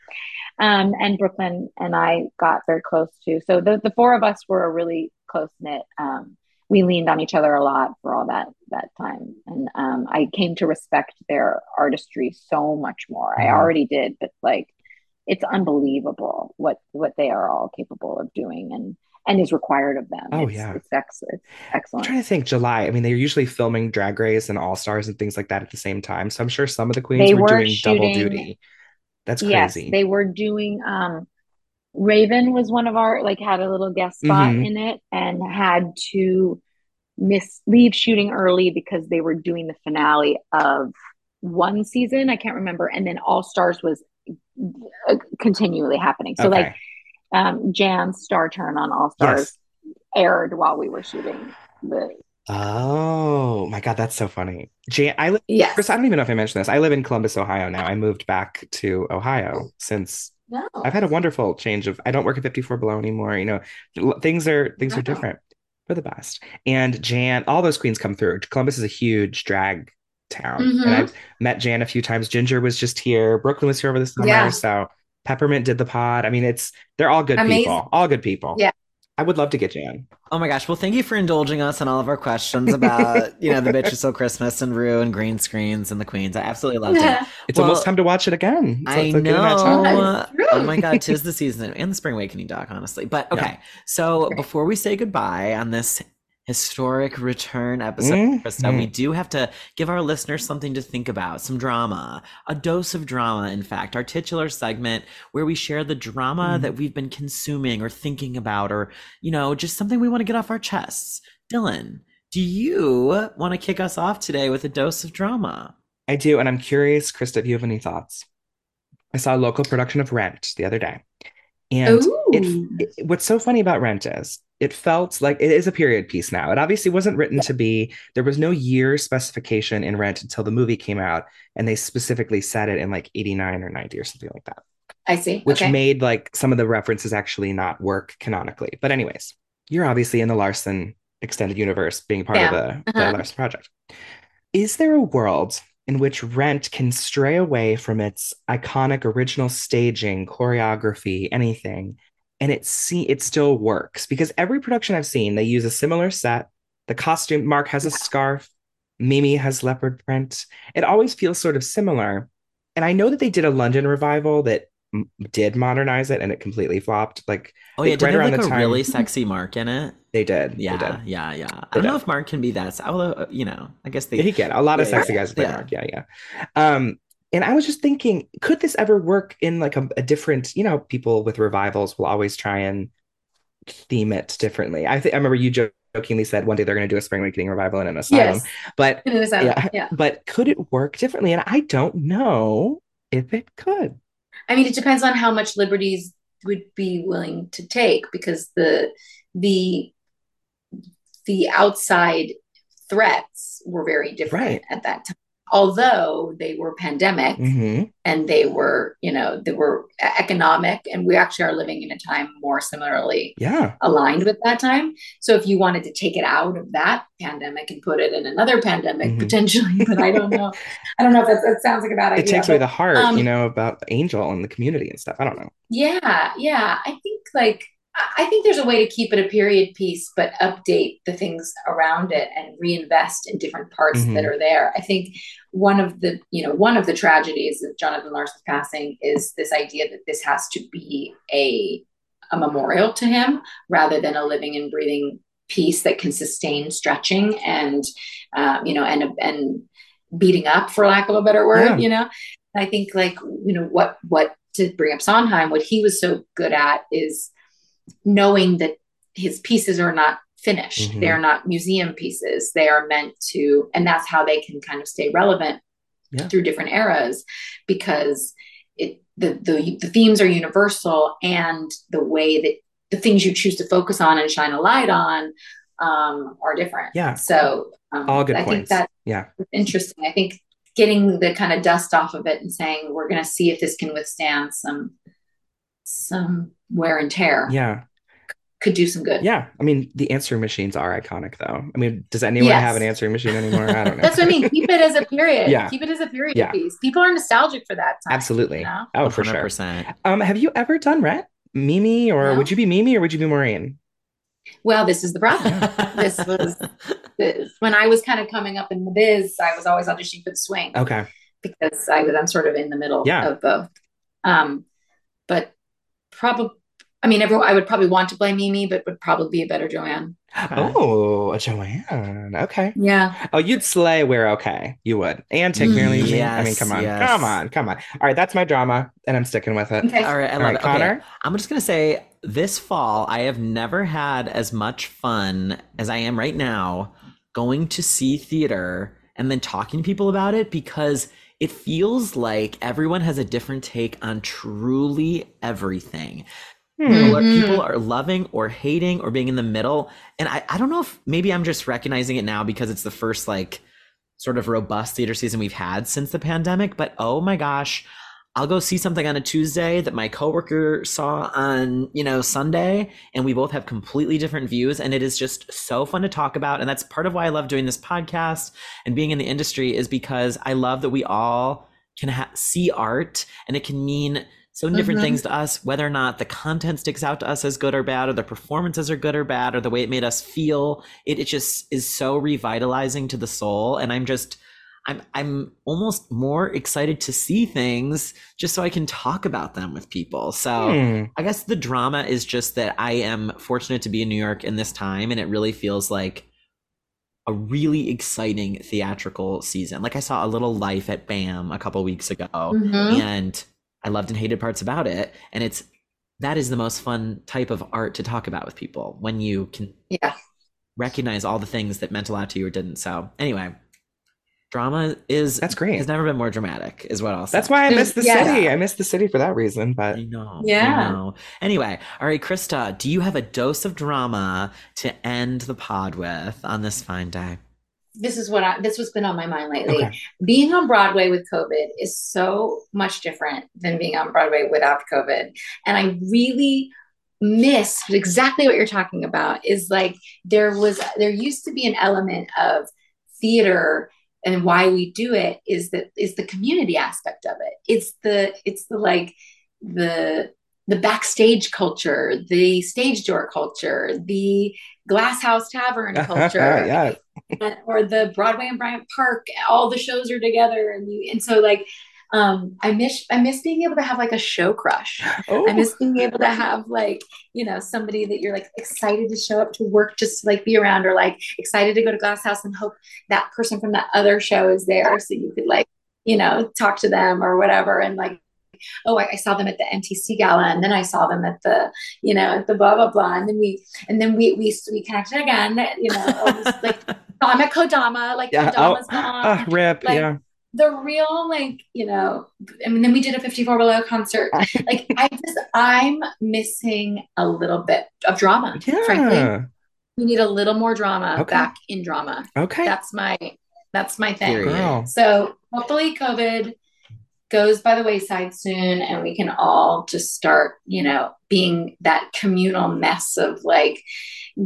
Um, and Brooklyn and I got very close too. So the, the four of us were a really close knit. Um, we leaned on each other a lot for all that that time, and um, I came to respect their artistry so much more. I Mhm. already did, but like, it's unbelievable what what they are all capable of doing and and is required of them. Oh, it's, yeah. it's, ex- it's I'm excellent. trying to think. July. I mean, they're usually filming Drag Race and All Stars and things like that at the same time. So I'm sure some of the queens were, were doing double duty. That's Yes, crazy. they were doing um Raven was one of our like had a little guest spot Mhm. in it and had to miss leave shooting early because they were doing the finale of one season. I can't remember. And then All Stars was uh, continually happening. So okay. like um Jan's star turn on All Stars aired while we were shooting the Oh my God, that's so funny. Jan, I live, Yes. Chris, I don't even know if I mentioned this. I live in Columbus, Ohio now. I moved back to Ohio since No. I've had a wonderful change of I don't work at 54 Below anymore. You know, things are things are No. different for the best. And Jan, all those queens come through. Columbus is a huge drag town. And mm-hmm. I've met Jan a few times. Ginger was just here. Brooklyn was here over the summer. Yeah. So Peppermint did the pod. I mean, it's they're all good Amazing. people. All good people. Yeah. I would love to get Jan. Oh my gosh. Well, thank you for indulging us on all of our questions about, you know, the Bitch Who Stole Christmas and Rue and green screens and the queens. I absolutely loved it. It's Well, almost time to watch it again. So I know. getting that time. It's true. Oh my god, tis the season and the spring awakening doc, honestly. But okay, so before we say goodbye on this historic return episode, Mhm. Krysta. We do have to give our listeners something to think about, some drama, a dose of drama, in fact, our titular segment where we share the drama Mhm. that we've been consuming or thinking about, or, you know, just something we want to get off our chests. Dylan, do you want to kick us off today with a dose of drama? I do, and I'm curious, Krysta, if you have any thoughts. I saw a local production of Rent the other day, and it, it- what's so funny about Rent is it felt like it is a period piece now. It obviously wasn't written to be. There was no year specification in Rent until the movie came out, and they specifically said it in like 89 or 90 or something like that, I see. which okay. made like some of the references actually not work canonically. But anyways, you're obviously in the Larson extended universe, being part of the, the Uh-huh. Larson project. Is there a world in which Rent can stray away from its iconic original staging, choreography, anything, and it see it still works? Because every production I've seen, they use a similar set. The costume, Mark has a scarf, Mimi has leopard print. It always feels sort of similar. And I know that they did a London revival that m- did modernize it and it completely flopped. Like Oh, yeah, Like, did right around like the a time- really sexy mark in it? they did. Yeah, They did. yeah, yeah. I don't know if Mark can be that. Although, uh, you know, I guess they. Yeah, he can. A lot of sexy yeah, guys play yeah. Mark. Yeah, yeah. Um, and I was just thinking, could this ever work in like a, a different, you know, people with revivals will always try and theme it differently. I think I remember you jokingly said one day they're going to do a spring awakening revival in an asylum, Yes. but In an asylum, yeah, yeah. but could it work differently? And I don't know if it could. I mean, it depends on how much liberties would be willing to take because the the the outside threats were very different Right. at that time. Although they were pandemic hmm and they were, you know, they were economic, and we actually are living in a time more similarly Yeah, aligned with that time. So if you wanted to take it out of that pandemic and put it in another pandemic Mhm. potentially, but I don't know. I don't know if that, that sounds like a bad idea. it takes away the heart, um, you know, about Angel and the community and stuff. I don't know. Yeah, yeah. I think like I think there's a way to keep it a period piece, but update the things around it and reinvest in different parts Mhm. that are there. I think one of the you know one of the tragedies of Jonathan Larson's passing is this idea that this has to be a a memorial to him rather than a living and breathing piece that can sustain stretching and um, you know and and beating up for lack of a better word Yeah. you know i think like you know what what to bring up sondheim what he was so good at is knowing that his pieces are not finished Mhm. they're not museum pieces they are meant to and that's how they can kind of stay relevant Yeah. through different eras because it the, the the themes are universal and the way that the things you choose to focus on and shine a light on um, are different Yeah. so um, All good i points. think that's Yeah. interesting i think getting the kind of dust off of it and saying we're going to see if this can withstand some some wear and tear Yeah. could do some good Yeah. I mean, the answering machines are iconic, though. I mean, does anyone Yes. have an answering machine anymore? I don't know. that's what i mean keep it as a period Yeah. keep it as a period Yeah. piece people are nostalgic for that time Absolutely. you know? Oh, for sure. Um, have you ever done Rent? Mimi, or No. would you be Mimi or would you be Maureen? well this is the problem This was- This- when i was kind of coming up in the biz i was always auditioning for the swing Okay. because I was I'm sort of in the middle Yeah. of both. Um, but probably, I mean, everyone I would probably want to play Mimi, but would probably be a better Joanne. Oh, a Joanne. Okay. Yeah, Oh, you'd slay where okay. You would. And take Merely Me. I mean, come on. yes. Come on. Come on. All right, that's my drama, and I'm sticking with it. okay. All right, I All love right, it. Okay, Connor. I'm just gonna say this fall I have never had as much fun as I am right now going to see theater and then talking to people about it because it feels like everyone has a different take on truly everything. Hmm. People, are, Mhm. people are loving or hating or being in the middle. And I, I don't know if maybe I'm just recognizing it now because it's the first like sort of robust theater season we've had since the pandemic. But oh my gosh, I'll go see something on a Tuesday that my coworker saw on, you know, Sunday, and we both have completely different views. And it is just so fun to talk about. And that's part of why I love doing this podcast and being in the industry is because I love that we all can ha- see art and it can mean so many different Mhm. things to us, whether or not the content sticks out to us as good or bad, or the performances are good or bad, or the way it made us feel. It, it just is so revitalizing to the soul. And I'm just, I'm I'm almost more excited to see things just so I can talk about them with people. So Hmm. I guess the drama is just that I am fortunate to be in New York in this time, and it really feels like a really exciting theatrical season. Like I saw a little life at BAM a couple weeks ago, Mhm. and I loved and hated parts about it. And it's that is the most fun type of art to talk about with people when you can Yeah. recognize all the things that meant a lot to you or didn't. So anyway, drama is That's great. Has never been more dramatic, is what I'll say. That's why I miss the Yeah. city. I miss the city for that reason. But I know. Yeah. I know. Anyway, all right, Krysta, do you have a dose of drama to end the pod with on this fine day? This is what I this was been on my mind lately. Okay. Being on Broadway with COVID is so much different than being on Broadway without COVID. And I really miss exactly what you're talking about is like there was there used to be an element of theater and why we do it is that is the community aspect of it it's the it's the like the the backstage culture the stage door culture the glass house tavern culture yeah. or the broadway and bryant park all the shows are together and you and so like um i miss i miss being able to have like a show crush Oh, I miss being able to have like, you know, somebody that you're like excited to show up to work just to like be around or like excited to go to Glass House and hope that person from that other show is there so you could like, you know, talk to them or whatever. And like, oh, I, I saw them at the NTC gala and then I saw them at the, you know, at the blah, blah, blah. And then we, and then we, we, we connected again, you know, like, I'm at Kodama, like yeah. Oh, Kodama's gone ah, rip. like, yeah. The real like you know i mean then we did a 54 below concert like i just i'm missing a little bit of drama frankly Yeah. we need a little more drama Okay. back in drama Okay. that's my that's my thing Period. Girl. so hopefully covid goes by the wayside soon and we can all just start you know being that communal mess of like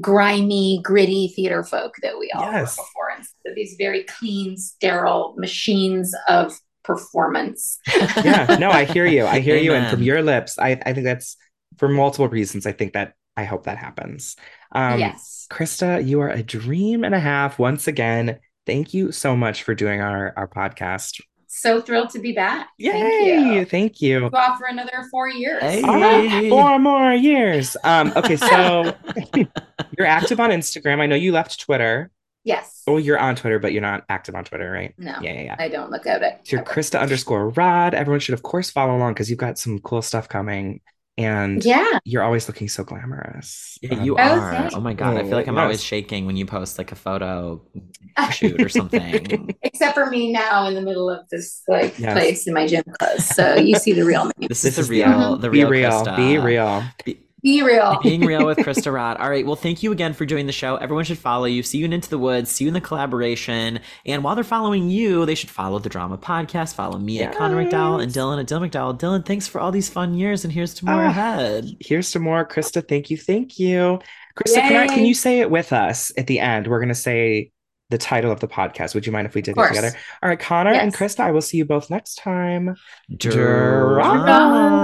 grimy gritty theater folk that we all Yes. were before instead of these very clean sterile machines of performance yeah. No, I hear you. I hear you. And from your lips, I, I think that's for multiple reasons. I think that I hope that happens. Um, yes Krysta, you are a dream and a half once again. Thank you so much for doing our, our podcast. so thrilled to be back Yay! thank you Thank you. go off for another four years Hey. All right, four more years. Um, okay, so you're active on Instagram. I know you left Twitter. Yes Oh, you're on Twitter, but you're not active on Twitter, right? no Yeah, yeah, yeah. i don't look at it So you're Krysta underscore Rod. Everyone should, of course, follow along because you've got some cool stuff coming, and yeah you're always looking so glamorous. Yeah, you Oh, are. thanks. Oh my god, I feel like I'm Yes. always shaking when you post like a photo shoot or something. except for me now in the middle of this like Yes. place in my gym clothes. So you see the real me. This, This is is the mm-hmm. the- real, the be real, real. Krysta. Be real. Be real. Being real with Krysta Rod. All right. Well, thank you again for doing the show. Everyone should follow you. See you in Into the Woods. See you in the collaboration. And while they're following you, they should follow the Drama Podcast. Follow me at Connor McDowell and Dylan at Dylan McDowell. Dylan, thanks for all these fun years, and here's to more Ah. ahead. Here's to more. Krysta, thank you. Thank you. Krysta, can, I, can you say it with us at the end? We're going to say the title of the podcast. Would you mind if we did it together? All right, Connor and Krysta, I will see you both next time. Drama.